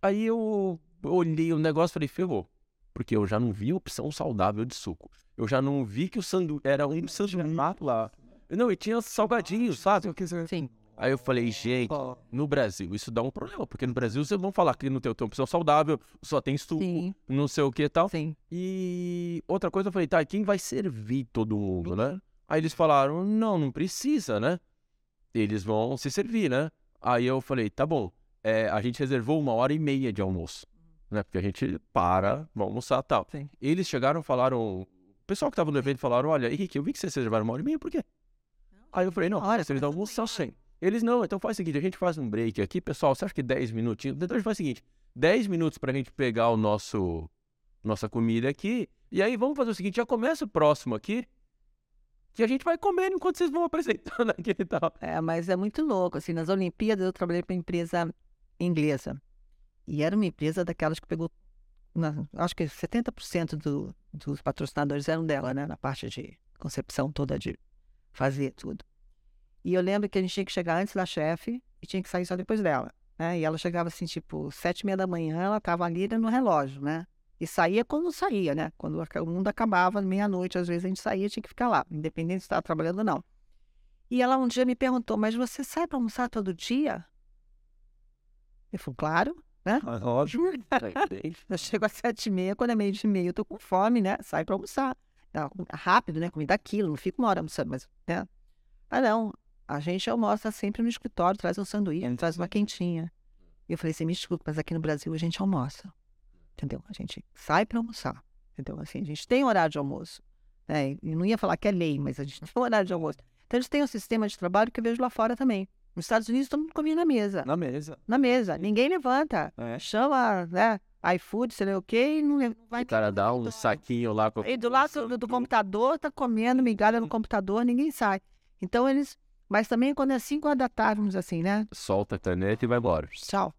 aí eu olhei o negócio e falei, ferrou. Porque eu já não vi opção saudável de suco. Eu já não vi que o sandu era um sanduíche lá. Não, e tinha salgadinhos, sabe? Sim. Aí eu falei, gente, no Brasil isso dá um problema, porque no Brasil vocês vão falar que não tem, tem opção saudável, só tem suco, Sim. não sei o que e tal. Sim. E outra coisa, eu falei, tá, e quem vai servir todo mundo, né? Aí eles falaram, não, não precisa, né? Eles vão se servir, né? Aí eu falei, tá bom, é, a gente reservou uma hora e meia de almoço, né? Porque a gente para, vamos almoçar e tal. Sim. Eles chegaram e falaram, o pessoal que tava no evento falaram, olha, Henrique, eu vi que vocês reservaram uma hora e meia, por quê? Aí eu falei, não, Olha, vocês vão almoçar sem. Eles, não, então faz o seguinte, a gente faz um break aqui, pessoal, você acha que 10 minutinhos? Então a gente faz o seguinte, 10 minutos pra gente pegar o nosso, nossa comida aqui, e aí vamos fazer o seguinte, já começa o próximo aqui, que a gente vai comendo enquanto vocês vão apresentando [laughs] aqui e tal. É, mas é muito louco. Assim, nas Olimpíadas eu trabalhei para uma empresa inglesa. E era uma empresa daquelas que pegou. na- acho que 70% do, dos patrocinadores eram dela, né? Na parte de concepção toda de fazer tudo. E eu lembro que a gente tinha que chegar antes da chefe e tinha que sair só depois dela. Né? E ela chegava assim, tipo, sete e meia da manhã, ela estava ali no relógio, né? E saía quando saía, né? Quando o mundo acabava, meia-noite, às vezes a gente saía, tinha que ficar lá, independente se estava trabalhando ou não. E ela um dia me perguntou, mas você sai para almoçar todo dia? Eu falei, claro. Ah, Lógico. [laughs] Eu chego às sete e meia, quando é meio de meia, eu tô com fome, né? Sai para almoçar. Tá, rápido, né? Comida aquilo, não fico uma hora almoçando, mas, né? Ah, não. A gente almoça sempre no escritório, traz um sanduíche, traz uma quentinha. E eu falei assim, me desculpa, mas aqui no Brasil a gente almoça. Entendeu? A gente sai para almoçar. Entendeu? Assim, a gente tem horário de almoço. Né? E não ia falar que é lei, mas a gente tem [laughs] horário de almoço. Então eles têm um sistema de trabalho que eu vejo lá fora também. Nos Estados Unidos, todo mundo comia na mesa. Na mesa. Na mesa. Ninguém levanta. É. Chama, né? iFood, sei lá o quê, e não vai O cara dá um saquinho lá com... E do lado do, do computador, tá comendo migalha no computador, ninguém sai. Então eles. Mas também quando é 5 horas da tarde, vamos assim, né? Solta a caneta e vai embora. Tchau.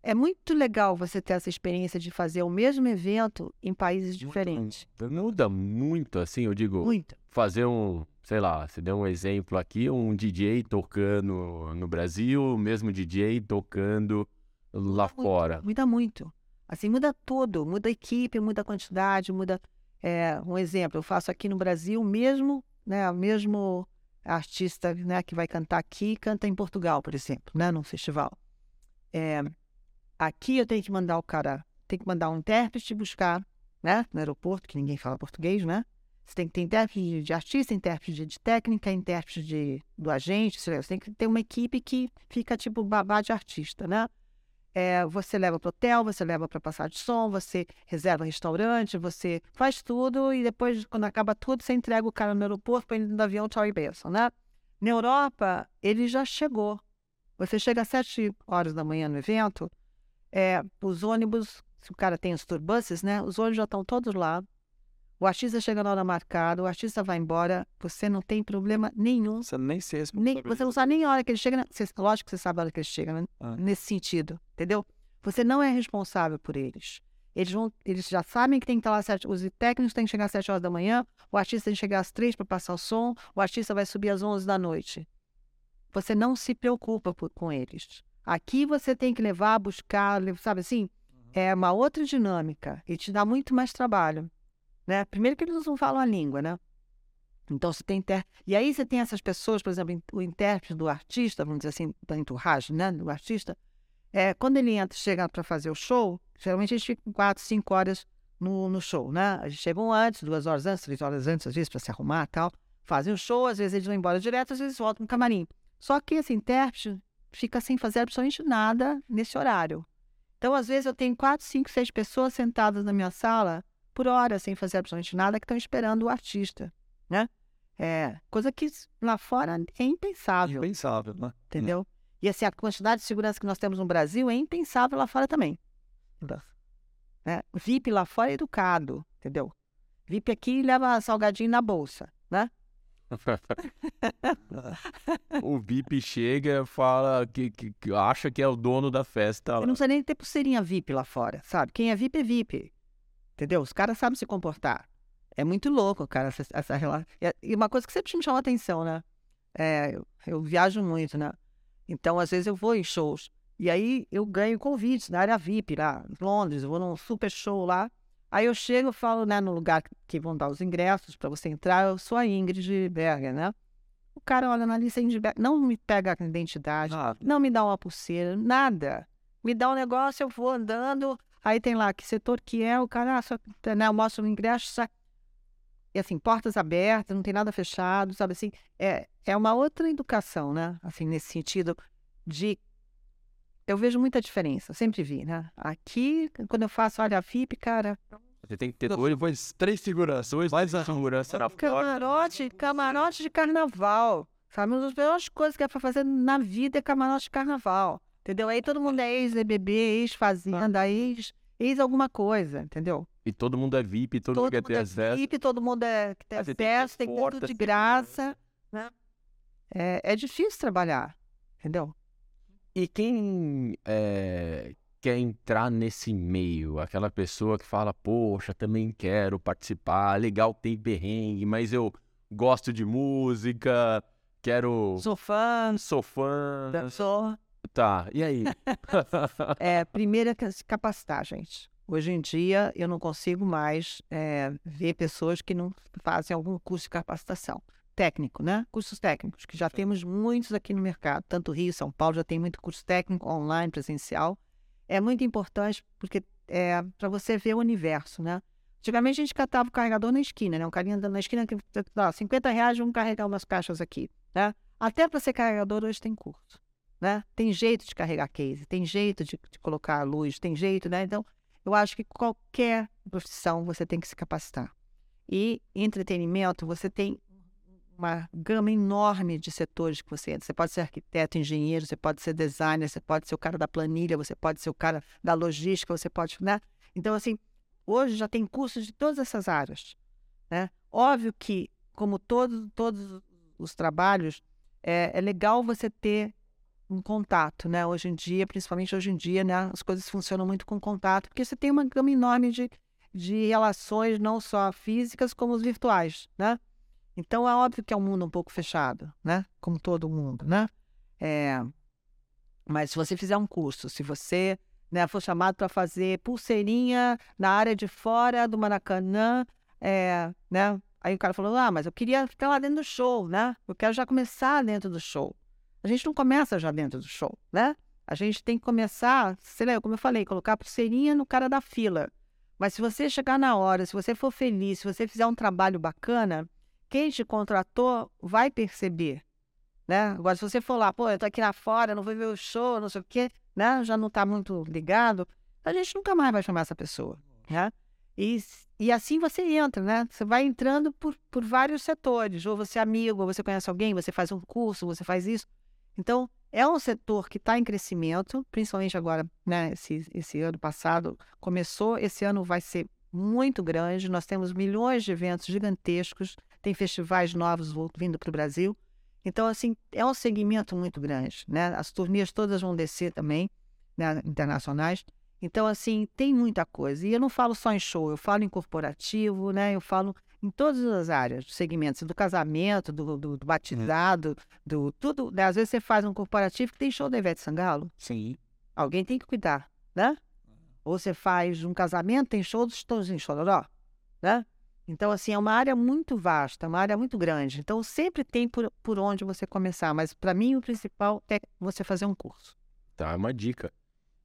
É muito legal você ter essa experiência de fazer o mesmo evento em países diferentes. Muda muito, assim, eu digo... Muito. fazer um, sei lá, você deu um exemplo aqui, um DJ tocando no Brasil, o mesmo DJ tocando lá Muito, fora. Muda muito. Assim, muda tudo. Muda a equipe, muda a quantidade, muda. é, um exemplo, eu faço aqui no Brasil, mesmo, né, mesmo artista né, que vai cantar aqui, canta em Portugal, por exemplo, né, num festival. É, aqui eu tenho que mandar o cara, tem que mandar um intérprete buscar, né, no aeroporto, que ninguém fala português, né? Você tem que ter intérprete de, artista, intérprete de, técnica, intérprete de, do agente, você tem que ter uma equipe que fica tipo babá de artista, né? É, você leva para hotel, você leva para passar de som, você reserva restaurante, você faz tudo e depois, quando acaba tudo, você entrega o cara no aeroporto para ir no avião tchau e benção, né? Na Europa, ele já chegou. Você chega às sete horas da manhã no evento, é, os ônibus, se o cara tem os turbuses, né? Os ônibus já estão todos lá. O artista chega na hora marcada, o artista vai embora, você não tem problema nenhum. Você nem se Nem, você não sabe nem a hora que ele chega. né? Você- lógico que você sabe a hora que ele chega, né? Ah. nesse sentido, entendeu? Você não é responsável por eles. Eles, vão, eles já sabem que tem que estar lá às sete. Os técnicos têm que chegar às sete horas da manhã, o artista tem que chegar às três para passar o som, o artista vai subir às onze da noite. Você não se preocupa por- com eles. Aqui você tem que levar, buscar, sabe assim? É uma outra dinâmica e te dá muito mais trabalho. Né? Primeiro que eles não falam a língua, né? Então você tem inter... E aí você tem essas pessoas, por exemplo, o intérprete do artista, vamos dizer assim, da entourage, né? Do artista. É, quando ele entra, chega para fazer o show, geralmente a gente fica quatro, cinco horas no, no show, né? A gente chegam antes, duas horas antes, três horas antes, às vezes, para se arrumar e tal. Fazem o show, às vezes eles vão embora direto, às vezes voltam no camarim. Só que esse intérprete fica sem fazer absolutamente nada nesse horário. Então, às vezes, eu tenho quatro, cinco, seis pessoas sentadas na minha sala por hora, sem fazer absolutamente nada, que estão esperando o artista, né? É, coisa que lá fora é impensável, Impensável, né? entendeu? E assim, a quantidade de segurança que nós temos no Brasil é impensável lá fora também. Né? VIP lá fora é educado, entendeu? VIP aqui leva salgadinho na bolsa, né? [laughs] o VIP chega fala que, que- que acha que é o dono da festa. Lá. não precisa nem ter pulseirinha VIP lá fora, sabe? Quem é VIP é VIP. Entendeu? Os caras sabem se comportar. É muito louco, cara, essa, essa relação. E uma coisa que sempre me chama atenção, né? É, eu, eu viajo muito, né? Então, às vezes, eu vou em shows. E aí eu ganho convites na área VIP lá, em Londres, eu vou num super show lá. Aí eu chego e falo, né, no lugar que vão dar os ingressos para você entrar, eu sou a Ingrid Berger, né? O cara olha na lista Ingrid Berger, não me pega a identidade, Ah, não me dá uma pulseira, nada. Me dá um negócio, eu vou andando, aí tem lá que setor que é, o cara, ah, só, né, eu mostro o ingresso, sa- e assim, portas abertas, não tem nada fechado, sabe assim, é, é uma outra educação, né, assim, nesse sentido de, eu vejo muita diferença, sempre vi, né, aqui, quando eu faço área VIP, cara, Você tem que ter dois, depois três seguranças. dois mais [laughs] segurança. Na porta. camarote, camarote de carnaval, sabe, uma das melhores coisas que é pra fazer na vida é camarote de carnaval, entendeu, aí todo mundo é ex-BBB, ex-fazenda, ex, ex alguma coisa, entendeu? E todo mundo é VIP, todo, todo mundo quer ter é acesso. VIP, todo mundo é, que tem Ah, tem que ter acesso, tem porta, tudo de graça, né? É, é difícil trabalhar, entendeu? E quem é, quer entrar nesse meio, aquela pessoa que fala, poxa, também quero participar, legal tem perrengue, mas eu gosto de música, quero. Sou fã, Sou fã. sou. Tá, e aí? [laughs] É, primeiro é se capacitar, gente. Hoje em dia, eu não consigo mais é, ver pessoas que não fazem algum curso de capacitação. Técnico, né? Cursos técnicos, que já temos muitos aqui no mercado. Tanto Rio, São Paulo já tem muito curso técnico online, presencial. É muito importante porque é para você ver o universo, né? Antigamente a gente catava o carregador na esquina, né? Um carinha andando na esquina que, ó, 50 reais, vamos carregar umas caixas aqui, né? Até para ser carregador hoje tem curso, né? Tem jeito de carregar case, tem jeito de, de colocar luz, tem jeito, né? Então, eu acho que qualquer profissão você tem que se capacitar. E entretenimento, você tem uma gama enorme de setores que você entra. Você pode ser arquiteto, engenheiro, você pode ser designer, você pode ser o cara da planilha, você pode ser o cara da logística, você pode, né? Então, assim, hoje já tem cursos de todas essas áreas, né? Óbvio que, como todos, todos os trabalhos, é, é legal você ter um contato, né? Hoje em dia, principalmente hoje em dia, né? As coisas funcionam muito com contato, porque você tem uma gama enorme de, de relações, não só físicas, como os virtuais, né? Então, é óbvio que é um mundo um pouco fechado, né? Como todo mundo, né? É... Mas se você fizer um curso, se você né, for chamado para fazer pulseirinha na área de fora do Maracanã, é, né? Aí o cara falou, ah, mas eu queria ficar lá dentro do show, né? Eu quero já começar dentro do show. A gente não começa já dentro do show, né? A gente tem que começar, sei lá, como eu falei, colocar a pulseirinha no cara da fila. Mas se você chegar na hora, se você for feliz, se você fizer um trabalho bacana, quem te contratou vai perceber, né? Agora, se você for lá, pô, eu tô aqui lá fora, não vou ver o show, não sei o quê, né, já não está muito ligado, a gente nunca mais vai chamar essa pessoa, né? E, e assim você entra, né? Você vai entrando por, por vários setores. Ou você é amigo, ou você conhece alguém, você faz um curso, você faz isso. Então, é um setor que está em crescimento, principalmente agora, né? Esse, esse ano passado começou, esse ano vai ser muito grande. Nós temos milhões de eventos gigantescos, tem festivais novos vindo para o Brasil. Então, assim, é um segmento muito grande, né? As turnês todas vão descer também, né? internacionais. Então, assim, tem muita coisa. E eu não falo só em show, eu falo em corporativo, né? Eu falo em todas as áreas, segmentos, do casamento, do, do, do batizado, do tudo. Né? Às vezes você faz um corporativo que tem show da Ivete Sangalo. Sim. Alguém tem que cuidar, né? Ou você faz um casamento, tem show dos todos em Chororó, né? Então, assim, é uma área muito vasta, uma área muito grande. Então, sempre tem por, por onde você começar. Mas, para mim, o principal é você fazer um curso. Tá, uma dica.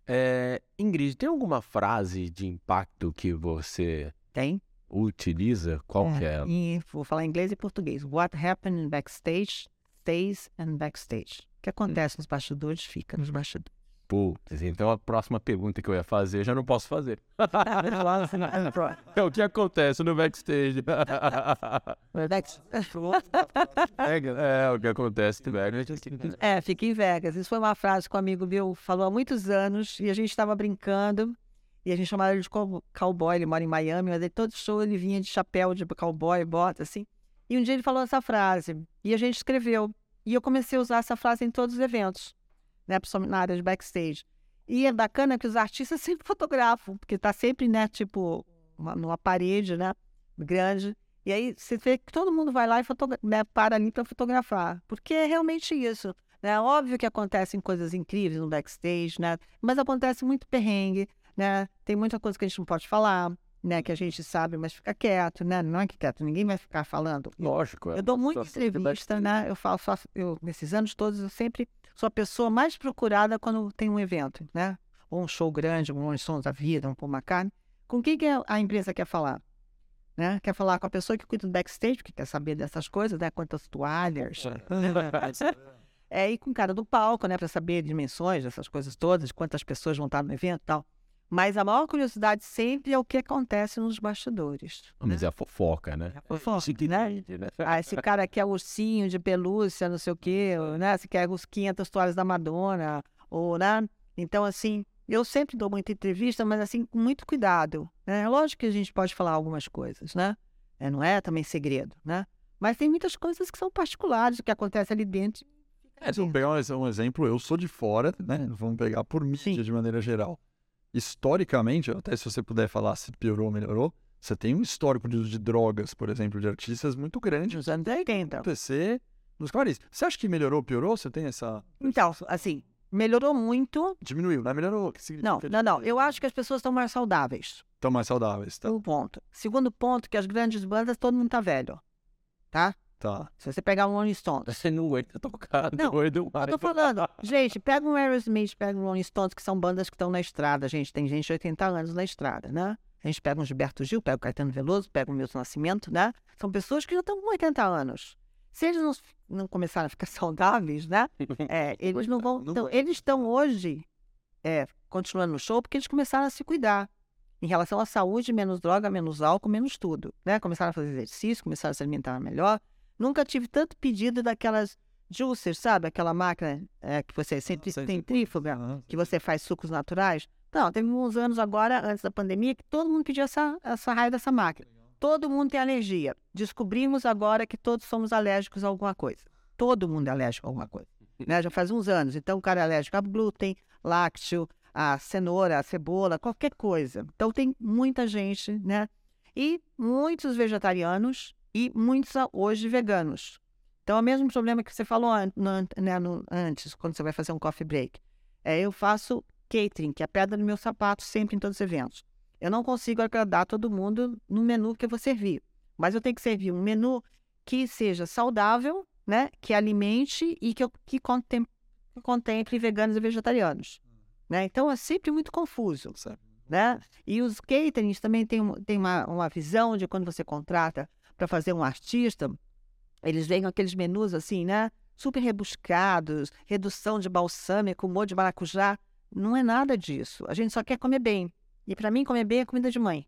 É, Ingrid, tem alguma frase de impacto que você Tem. Utiliza? Qual que é? E vou falar em inglês e português. What happened backstage stays and backstage. O que acontece nos bastidores fica nos bastidores. Putz, então a próxima pergunta que eu ia fazer eu já não posso fazer. É [laughs] o que acontece no backstage. [laughs] [laughs] é, o que acontece no backstage. É, fica em Vegas. Isso foi uma frase que um amigo meu falou há muitos anos e a gente estava brincando e a gente chamava ele de cow- cowboy. Ele mora em Miami, mas ele, todo show ele vinha de chapéu de cowboy, bota assim. E um dia ele falou essa frase e a gente escreveu. E eu comecei a usar essa frase em todos os eventos, né, na área de backstage. E é bacana que os artistas [laughs] sempre fotografam, porque tá sempre, né, tipo, uma- numa parede, né, grande. E aí você vê que todo mundo vai lá e né, para ali para fotografar, porque é realmente isso. Né? Óbvio que acontecem coisas incríveis no backstage, né? Mas acontece muito perrengue, né? Tem muita coisa que a gente não pode falar, né? Que a gente sabe, mas fica quieto, né? Não é que quieto, ninguém vai ficar falando. Lógico. é Eu dou uma muita entrevista, né? Eu falo, faço, eu, nesses anos todos, eu sempre sou a pessoa mais procurada quando tem um evento, né? Ou um show grande, um Stones da vida, um Paul McCartney. Com quem que a empresa quer falar? Né? Quer falar com a pessoa que cuida do backstage, que quer saber dessas coisas, né? Quantas toalhas. É, [laughs] e com o cara do palco, né? Para saber dimensões dessas coisas todas, quantas pessoas vão estar no evento e tal. Mas a maior curiosidade sempre é o que acontece nos bastidores. Mas é a fofoca, né? Fofoca, né? né? Ah, esse cara quer ursinho de pelúcia, não sei o quê, né? Se quer os 500 toalhas da Madonna, ou, né? Então, assim, eu sempre dou muita entrevista, mas, assim, com muito cuidado, né? Lógico que a gente pode falar algumas coisas, né? É, não é também segredo, né? Mas tem muitas coisas que são particulares, que acontecem ali dentro. É, se vamos pegar um, um exemplo, eu sou de fora, né? Vamos pegar por mídia Sim. de maneira geral. Historicamente, até se você puder falar se piorou ou melhorou, você tem um histórico de uso de drogas, por exemplo, de artistas muito grande. Nos anos 80. acontecer nos camaris. Você acha que melhorou ou piorou? Você tem essa. Então, assim, melhorou muito. Diminuiu, não é? Melhorou? Não, não, não. Eu acho que as pessoas estão mais saudáveis. Estão mais saudáveis, tá? Um ponto. Segundo ponto, que as grandes bandas, todo mundo tá velho. Tá? Tá. Se você pegar um Rolling Stones. Você não aguenta tocar Não, doido Eu mais. tô falando, gente, pega um Aerosmith, pega um Rolling Stones, que são bandas que estão na estrada, gente. Tem gente de 80 anos na estrada, né? A gente pega um Gilberto Gil, pega o Caetano Veloso, pega o Milton Nascimento, né? São pessoas que já estão com 80 anos. Se eles não, não começarem a ficar [laughs] saudáveis, né? É, [laughs] eles não vão. Então, eles estão hoje é, continuando no show porque eles começaram a se cuidar. Em relação à saúde, menos droga, menos álcool, menos tudo. Né? Começaram a fazer exercício, começaram a se alimentar melhor. Nunca tive tanto pedido daquelas juicers, sabe? Aquela máquina é, que você sempre sei, tem sei. trífuga, Ah, que você faz sucos naturais. Não, teve uns anos agora, antes da pandemia, que todo mundo pedia essa, essa raia dessa máquina. Todo mundo tem alergia. Descobrimos agora que todos somos alérgicos a alguma coisa. Todo mundo é alérgico a alguma coisa. Né? Já faz uns anos. Então, o cara é alérgico a glúten, lácteo, a cenoura, a cebola, qualquer coisa. Então, tem muita gente, né? E muitos vegetarianos e muitos hoje veganos. Então, é o mesmo problema que você falou an- né, antes, quando você vai fazer um coffee break. É, eu faço catering, que é a pedra no meu sapato, sempre em todos os eventos. Eu não consigo agradar todo mundo no menu que eu vou servir. Mas eu tenho que servir um menu que seja saudável, né? Que alimente e que, eu- que contem- que contemple veganos e vegetarianos. Né? Então, é sempre muito confuso certo. né? E os caterings também têm, têm uma, uma visão de quando você contrata para fazer um artista, eles vêm com aqueles menus assim, né? Super rebuscados, redução de balsâmico, molho de maracujá. Não é nada disso. A gente só quer comer bem. E para mim, comer bem é comida de mãe.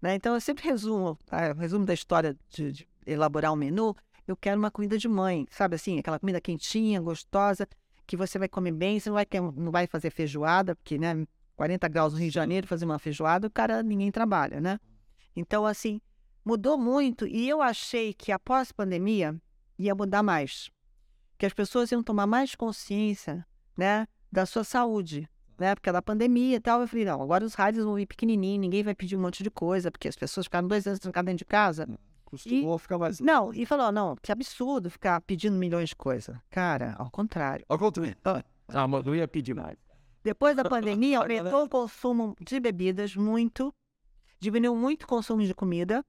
Né? Então, eu sempre resumo, tá? resumo da história de, de elaborar um menu. Eu quero uma comida de mãe, sabe assim? Aquela comida quentinha, gostosa, que você vai comer bem. Você não vai, não vai fazer feijoada, porque, né? 40 graus no Rio de Janeiro, fazer uma feijoada, o cara, ninguém trabalha, né? Então, assim, mudou muito. E eu achei que após a pandemia ia mudar mais. Que as pessoas iam tomar mais consciência, né? Da sua saúde, né? Porque da pandemia e tal, eu falei, não, agora os rádios vão vir pequenininho, ninguém vai pedir um monte de coisa, porque as pessoas ficaram dois anos trancadas dentro de casa. Hum, costumou e, ficar mais... Não, e falou, não, que absurdo ficar pedindo milhões de coisas. Cara, ao contrário. Ao contrário. Ah, mas não ia pedir mais. Depois da [laughs] pandemia, aumentou o consumo de bebidas muito, diminuiu muito o consumo de comida.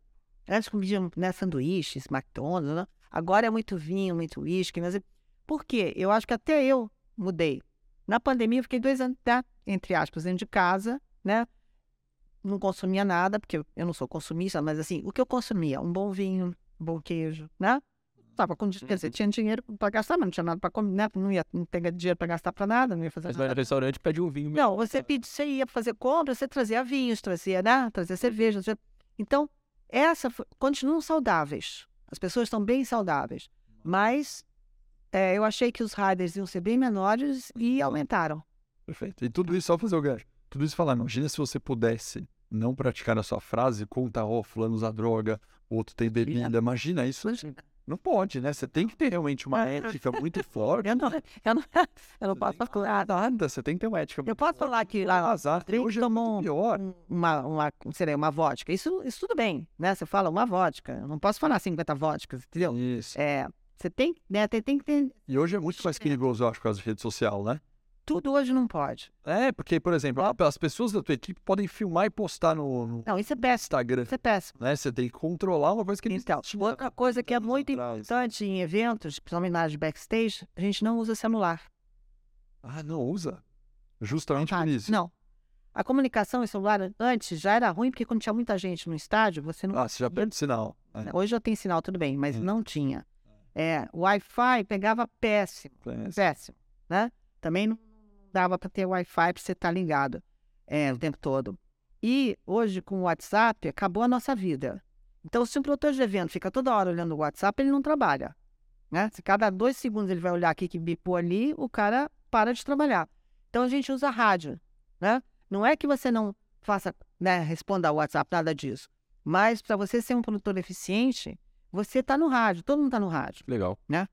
Antes comiam né, sanduíches, McDonald's, né? agora é muito vinho, muito uísque. Mas... Por quê? Eu acho que até eu mudei. Na pandemia, eu fiquei dois anos, né, entre aspas, dentro de casa, né? Não consumia nada, porque eu não sou consumista, mas assim, o que eu consumia? Um bom vinho, um bom queijo, né? Tava com, quer dizer, uhum. tinha dinheiro para gastar, mas não tinha nada para comer, né? Não ia não ter dinheiro para gastar para nada, não ia fazer mas nada. Mas no restaurante pede um vinho. Não, você, pedi, você ia fazer compra, você trazia vinhos, trazia, né? Trazia cerveja. Trazia... Então, essa foi... continuam saudáveis. As pessoas estão bem saudáveis. Mas é, eu achei que os riders iam ser bem menores e aumentaram. Perfeito. E tudo isso, só fazer o gancho. Tudo isso falar, imagina se você pudesse não praticar a sua frase, conta, ó, oh, fulano usa droga, o outro tem bebida. Imagina isso. Não pode, né? Você tem que ter realmente uma ética muito [laughs] forte. Eu não, eu não, eu não posso falar nada. Você tem que ter uma ética. Eu posso forte. falar que lá azar, hoje tomou é uma, uma, sei uma vodka. Isso, isso tudo bem, né? Você fala uma vodka. Eu não posso falar 50 vodkas, entendeu? Isso. É, você tem, né, tem, tem que ter. E hoje é muito mais perigoso, eu acho, por causa da rede social, né? Tudo hoje não pode. É, porque, por exemplo, as pessoas da tua equipe podem filmar e postar no, no não, isso é péssimo. Instagram. Isso é péssimo. Né? Você tem que controlar uma coisa que Então, outra coisa que é muito importante em eventos, principalmente na área de backstage, a gente não usa celular. Ah, não usa? Justamente por isso. Não. A comunicação em celular antes já era ruim, porque quando tinha muita gente no estádio, você não. Ah, você já perde sinal. É. Hoje já tem sinal, tudo bem, mas hum. não tinha. É, o Wi-Fi pegava péssimo. Péssimo. péssimo né? Também não dava para ter Wi-Fi para você estar tá ligado é, o tempo todo. E hoje, com o WhatsApp, acabou a nossa vida. Então, se um produtor de evento fica toda hora olhando o WhatsApp, ele não trabalha. Né? Se cada dois segundos ele vai olhar aqui que bipou ali, o cara para de trabalhar. Então, a gente usa rádio. Né? Não é que você não faça, né, responda ao WhatsApp, nada disso. Mas, para você ser um produtor eficiente, você está no rádio, todo mundo está no rádio. Legal. Né?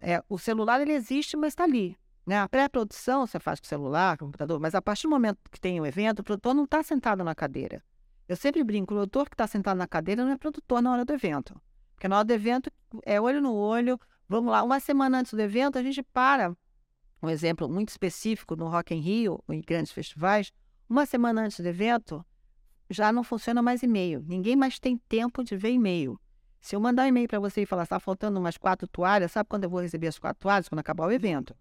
É, o celular, ele existe, mas está ali. Né? A pré-produção você faz com celular, com computador, mas a partir do momento que tem o evento, o produtor não está sentado na cadeira. Eu sempre brinco, o produtor que está sentado na cadeira não é produtor na hora do evento. Porque na hora do evento é olho no olho, vamos lá, uma semana antes do evento a gente para, um exemplo muito específico no Rock in Rio, em grandes festivais, uma semana antes do evento já não funciona mais e-mail. Ninguém mais tem tempo de ver e-mail. Se eu mandar um e-mail para você e falar, está faltando umas quatro toalhas, sabe quando eu vou receber as quatro toalhas? Quando acabar o evento.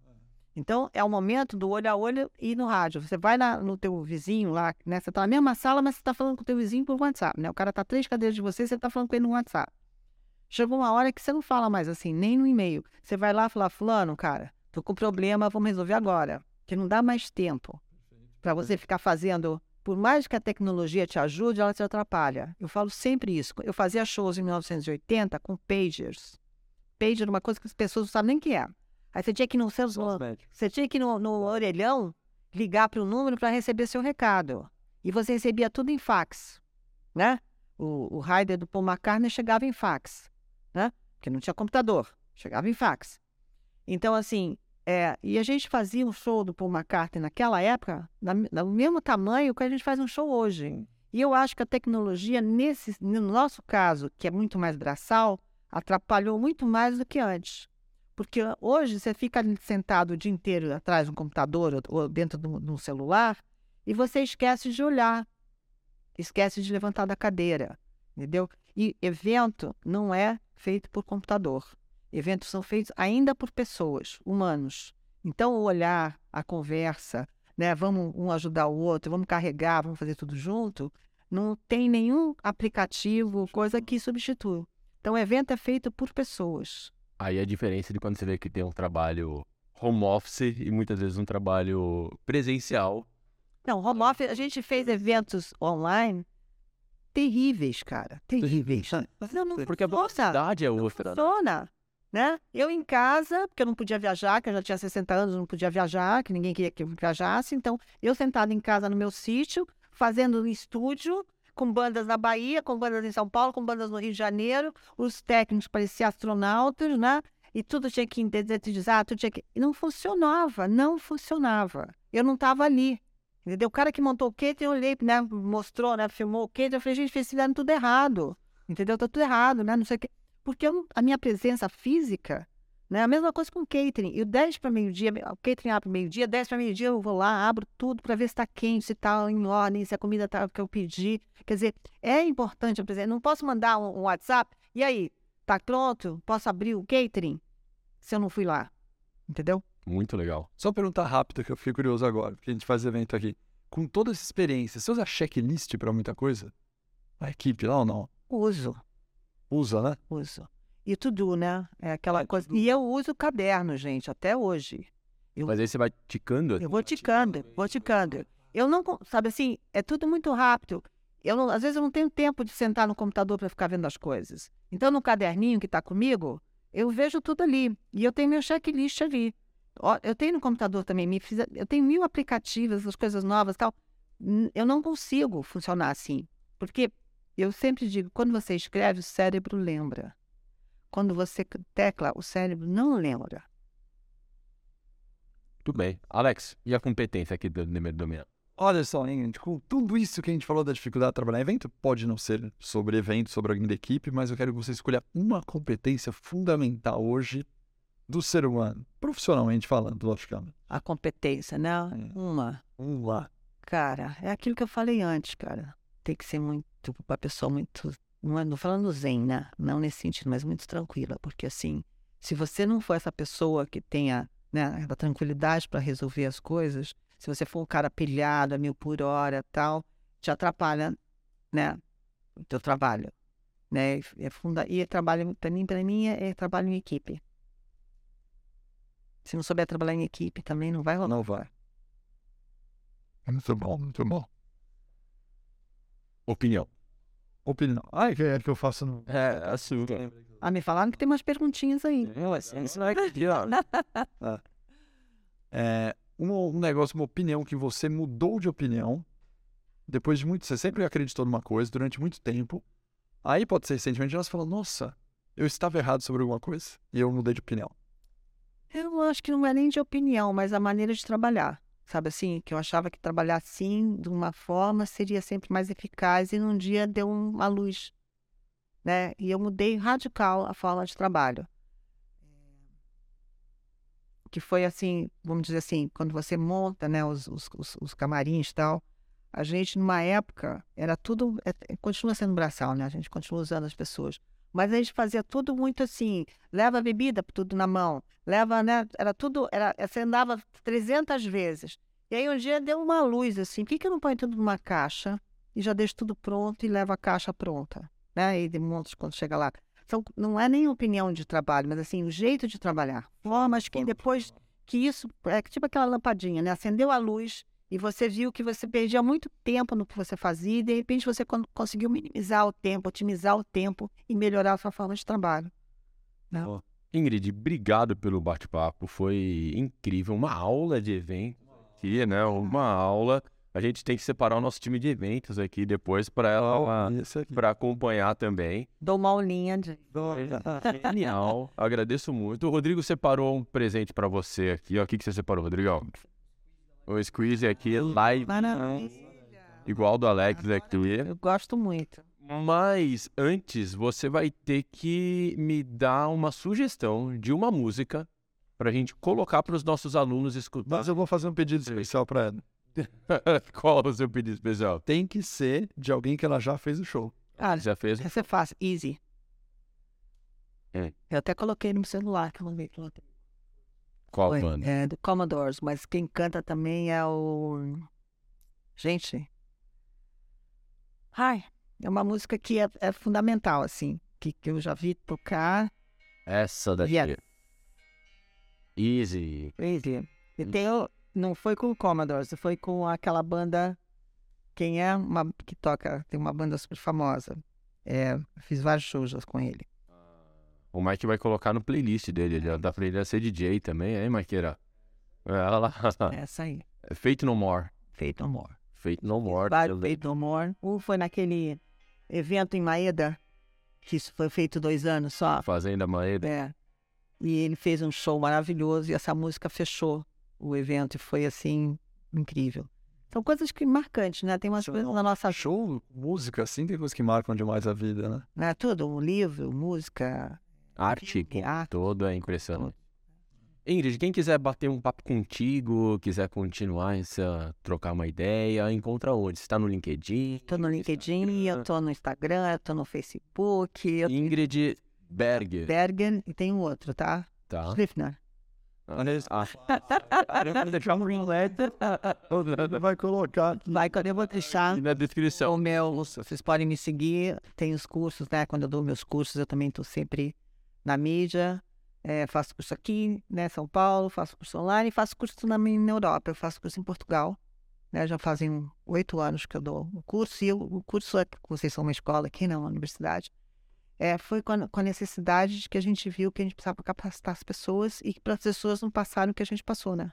Então, é o momento do olho a olho e no rádio. Você vai na, no teu vizinho lá, né? Você está na mesma sala, mas você está falando com o teu vizinho por WhatsApp, né? O cara está três cadeiras de você, você está falando com ele no WhatsApp. Chegou uma hora que você não fala mais assim, nem no e-mail. Você vai lá falar, fulano, cara, tô com problema, vamos resolver agora. Que não dá mais tempo para você ficar fazendo. Por mais que a tecnologia te ajude, ela te atrapalha. Eu falo sempre isso. Eu fazia shows em 1980 com pagers. Pager é uma coisa que as pessoas não sabem nem o que é. Aí você tinha que ir no seu, você tinha que no, no orelhão ligar para o número para receber seu recado. E você recebia tudo em fax, né? O, o do Paul McCartney chegava em fax, né? Porque não tinha computador, chegava em fax. Então, assim, é, e a gente fazia um show do Paul McCartney naquela época, na, no mesmo tamanho que a gente faz um show hoje. E eu acho que a tecnologia, nesse, no nosso caso, que é muito mais braçal, atrapalhou muito mais do que antes. Porque hoje você fica sentado o dia inteiro atrás de um computador ou dentro de um celular e você esquece de olhar, esquece de levantar da cadeira, entendeu? E evento não é feito por computador. Eventos são feitos ainda por pessoas, humanos. Então, o olhar, a conversa, né? Vamos um ajudar o outro, vamos carregar, vamos fazer tudo junto. Não tem nenhum aplicativo, coisa que substitua. Então, o evento é feito por pessoas. Aí a diferença de quando você vê que tem um trabalho home office e muitas vezes um trabalho presencial. Não, home office, a gente fez eventos online terríveis, cara. Terríveis. Não, não Porque a velocidade é outra. funciona. Né? Eu em casa, porque eu não podia viajar, que eu já tinha 60 anos, não podia viajar, que ninguém queria que eu viajasse. Então, eu sentada em casa no meu sítio, fazendo um estúdio, com bandas na Bahia, com bandas em São Paulo, com bandas no Rio de Janeiro. Os técnicos pareciam astronautas, né? E tudo tinha que detetizar, tudo tinha que. E não funcionava, não funcionava. Eu não estava ali. Entendeu? O cara que montou o catering, eu olhei, né? Mostrou, né? Filmou o catering, eu falei, gente, vocês tudo errado. Entendeu? Tá tudo errado, né? Não sei o quê. Porque eu a minha presença física, né? A mesma coisa com o catering. E o 10 para meio-dia, o catering abre meio-dia, 10 para meio-dia eu vou lá, abro tudo para ver se está quente, se está em ordem, se a comida está o que eu pedi. Quer dizer, é importante a presença. Não posso mandar um, um WhatsApp, e aí, tá pronto? Posso abrir o catering? Se eu não fui lá. Entendeu? Muito legal. Só perguntar rápido, que eu fiquei curioso agora, porque a gente faz evento aqui. Com toda essa experiência, você usa checklist pra muita coisa? A equipe lá ou não? Uso. Usa, né? Uso. E tudo, né? É aquela coisa. E eu uso caderno, gente, até hoje. Mas aí você vai ticando? Eu vou ticando, vou ticando. Eu não, sabe assim, é tudo muito rápido. Eu não- às vezes eu não tenho tempo de sentar no computador para ficar vendo as coisas. Então, no caderninho que está comigo, eu vejo tudo ali. E eu tenho meu checklist ali. Ó, Eu tenho no computador também, me fiz- eu tenho mil aplicativos, as coisas novas e tal. Eu não consigo funcionar assim. Porque eu sempre digo, quando você escreve, o cérebro lembra. Quando você tecla, o cérebro não lembra. Tudo bem. Alex, e a competência aqui do número dominante? Olha só, hein, gente, com tudo isso que a gente falou da dificuldade de trabalhar em evento, pode não ser sobre evento, sobre alguém da equipe, mas eu quero que você escolha uma competência fundamental hoje do ser humano, profissionalmente falando, logicamente. A competência, né? É. Uma. Lá. Cara, é aquilo que eu falei antes, cara. Tem que ser muito, uma pessoa muito, não não falando zen, né? Não nesse sentido, mas muito tranquila, porque assim, se você não for essa pessoa que tenha, né, a tranquilidade para resolver as coisas, se você for um cara pilhado a mil por hora, tal, te atrapalha, né, o teu trabalho, né? É funda e é trabalho para mim, para mim é, é trabalho em equipe. Se não souber trabalhar em equipe, também não vai rolar. Não vai. Muito bom, muito bom. Opinião. Opinião. Ah, é que, é que eu faço no. É, a sua. Ah, me falaram que tem umas perguntinhas aí. [laughs] É, um, um negócio, uma opinião que você mudou de opinião depois de muito. Você sempre acreditou numa coisa durante muito tempo. Aí pode ser recentemente você falou, nossa, eu estava errado sobre alguma coisa e eu mudei de opinião. Eu acho que não é nem de opinião, mas a maneira de trabalhar. Sabe assim, que eu achava que trabalhar assim, de uma forma, seria sempre mais eficaz e num dia deu uma luz, né? E eu mudei radical a forma de trabalho. Que foi assim, vamos dizer assim, quando você monta, né, os, os, os, camarins e tal, a gente numa época era tudo, é- continua sendo braçal, né? A gente continua usando as pessoas. Mas a gente fazia tudo muito assim, leva a bebida tudo na mão, leva, né? Era tudo, era, você andava 300 vezes. E aí um dia deu uma luz assim, por que, que eu não põe tudo numa caixa e já deixo tudo pronto e levo a caixa pronta, né? E monta quando chega lá. Então, não é nem opinião de trabalho, mas assim, o jeito de trabalhar. Formas que depois que isso, é tipo aquela lampadinha, né? Acendeu a luz e você viu que você perdia muito tempo no que você fazia e de repente você con- conseguiu minimizar o tempo, otimizar o tempo e melhorar a sua forma de trabalho. Ingrid, obrigado pelo bate-papo. Foi incrível. Uma aula de evento aqui, né? Uma aula. A gente tem que separar o nosso time de eventos aqui depois para ela para acompanhar também. Dou uma aulinha de. Genial. [laughs] Agradeço muito. O Rodrigo separou um presente para você aqui. O que, que você separou, Rodrigão? O squeeze aqui, live, Maravilha. igual do Alex aqui. Eu gosto muito. Mas antes, você vai ter que me dar uma sugestão de uma música pra gente colocar para os nossos alunos escutar. Mas eu vou fazer um pedido especial pra ela. [laughs] Qual é o seu pedido especial? Tem que ser de alguém que ela já fez o show. Ah, Já fez? essa é fácil, easy. É. Eu até coloquei no celular, que eu vi. coloquei. Qual Foi, banda? É do Commodores, mas quem canta também é o. Gente. Ai, é uma música que é, é fundamental, assim, que, que eu já vi tocar. Essa daqui. Yeah. Easy. Easy. E tem o, não foi com o Commodores, foi com aquela banda. Quem é? Uma, que toca, tem uma banda super famosa. É, fiz vários shows com ele. O Mike vai colocar no playlist dele. Ele dá pra ele ser DJ também, hein, Mikeira? É, Olha lá. Essa aí. Fate No More. Fate No More. Fate No More. Vários Fate No More. Um foi naquele evento em Maeda, que isso foi feito dois anos só. Fazenda Maeda. É. E ele fez um show maravilhoso e essa música fechou o evento e foi assim incrível. São coisas que marcantes, né? Tem umas Show- coisas na nossa Show, música, assim, tem coisas que marcam demais a vida, né? né? Tudo, um livro, música, Como arte. todo é impressionante. Ingrid, quem quiser bater um papo contigo, quiser continuar essa, trocar uma ideia, encontra onde? Você tá no LinkedIn? Tô no LinkedIn, eu tô no Instagram, eu tô no Facebook, eu Ingrid Berger. Bergen e tem um outro, tá? Tá. Schliffner. Ah, Vai colocar. Vai, eu vou deixar na descrição. o meu, vocês podem me seguir, tem os cursos, né? Quando eu dou meus cursos, eu também tô sempre na mídia. É, faço curso aqui, né, São Paulo, faço curso online, faço curso na, na Europa, eu faço curso em Portugal. Né, já fazem oito anos que eu dou o curso, e o curso é que vocês são uma escola aqui, não, uma universidade. É, foi com a, com a necessidade de que a gente viu que a gente precisava capacitar as pessoas e para as pessoas não passarem o que a gente passou, né?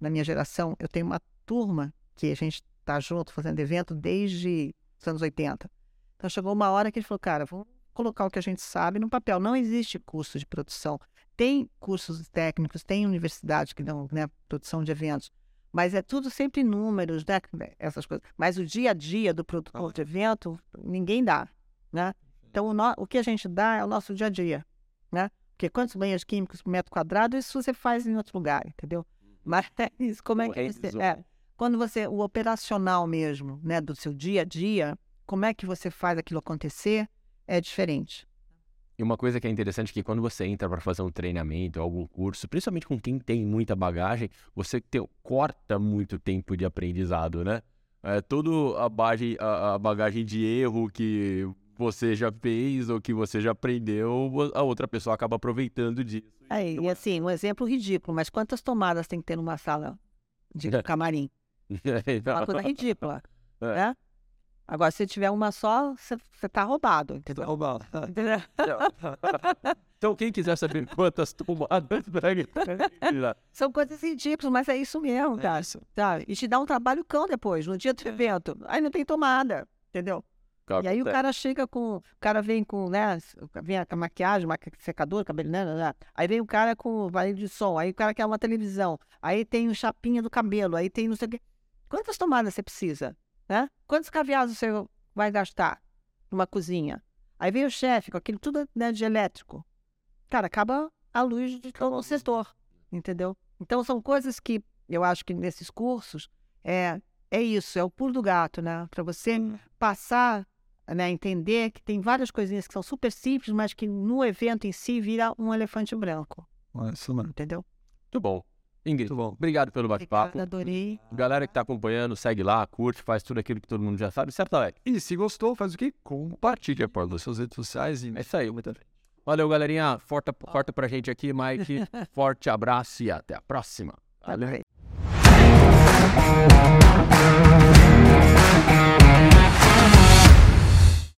Na minha geração, eu tenho uma turma que a gente tá junto fazendo evento desde os anos 80. Então chegou uma hora que a gente falou, cara, vamos colocar o que a gente sabe no papel. Não existe curso de produção. Tem cursos técnicos, tem universidades que dão né, produção de eventos, mas é tudo sempre números, né, essas coisas. Mas o dia a dia do produtor de evento, ninguém dá, né? Então o, no- o que a gente dá é o nosso dia a dia, né? Porque quantos banheiros químicos por metro quadrado, isso você faz em outro lugar, entendeu? Mas é isso, como é O que você... É, quando você, o operacional mesmo, né, do seu dia a dia, como é que você faz aquilo acontecer, é diferente. E uma coisa que é interessante é que quando você entra para fazer um treinamento, algum curso, principalmente com quem tem muita bagagem, você tem- corta muito tempo de aprendizado, né? É, toda a bagagem, a, a bagagem de erro que você já fez ou que você já aprendeu, a outra pessoa acaba aproveitando disso. É, e assim, um exemplo ridículo, mas quantas tomadas tem que ter numa sala de [laughs] camarim? É uma coisa ridícula, É. né? Agora, se tiver uma só, você tá roubado, entendeu? Roubar. [laughs] Entendeu? [laughs] então, quem quiser saber quantas tomadas. [laughs] São coisas ridículas, mas é isso mesmo, cara. Sabe? E te dá um trabalho cão depois, no dia do evento. Aí não tem tomada, entendeu? E aí o cara chega com. O cara vem com, né? Vem a maquiagem, maqui- secador, cabelo, né, né, né. Aí vem o cara com o varinho de som, aí o cara quer uma televisão, aí tem o chapinha do cabelo, aí tem não sei o quê. Quantas tomadas você precisa? Né? Quantos caviados você vai gastar numa cozinha? Aí vem o chefe com aquilo tudo né, de elétrico. Cara, acaba a luz de todo o setor, entendeu? Então são coisas que eu acho que nesses cursos é, é isso, é o pulo do gato, né? Para você passar, né, entender que tem várias coisinhas que são super simples, mas que no evento em si vira um elefante branco, É isso, mano. entendeu? Muito bom. Ingrid, Muito bom. obrigado pelo bate-papo. Adorei. Galera que tá acompanhando, segue lá, curte, faz tudo aquilo que todo mundo já sabe, certo, Alex? E se gostou, faz o quê? Compartilha por nas suas redes sociais e É isso aí. Valeu, galerinha. Forte, forte pra gente aqui, Mike. [laughs] Forte abraço e até a próxima. Valeu.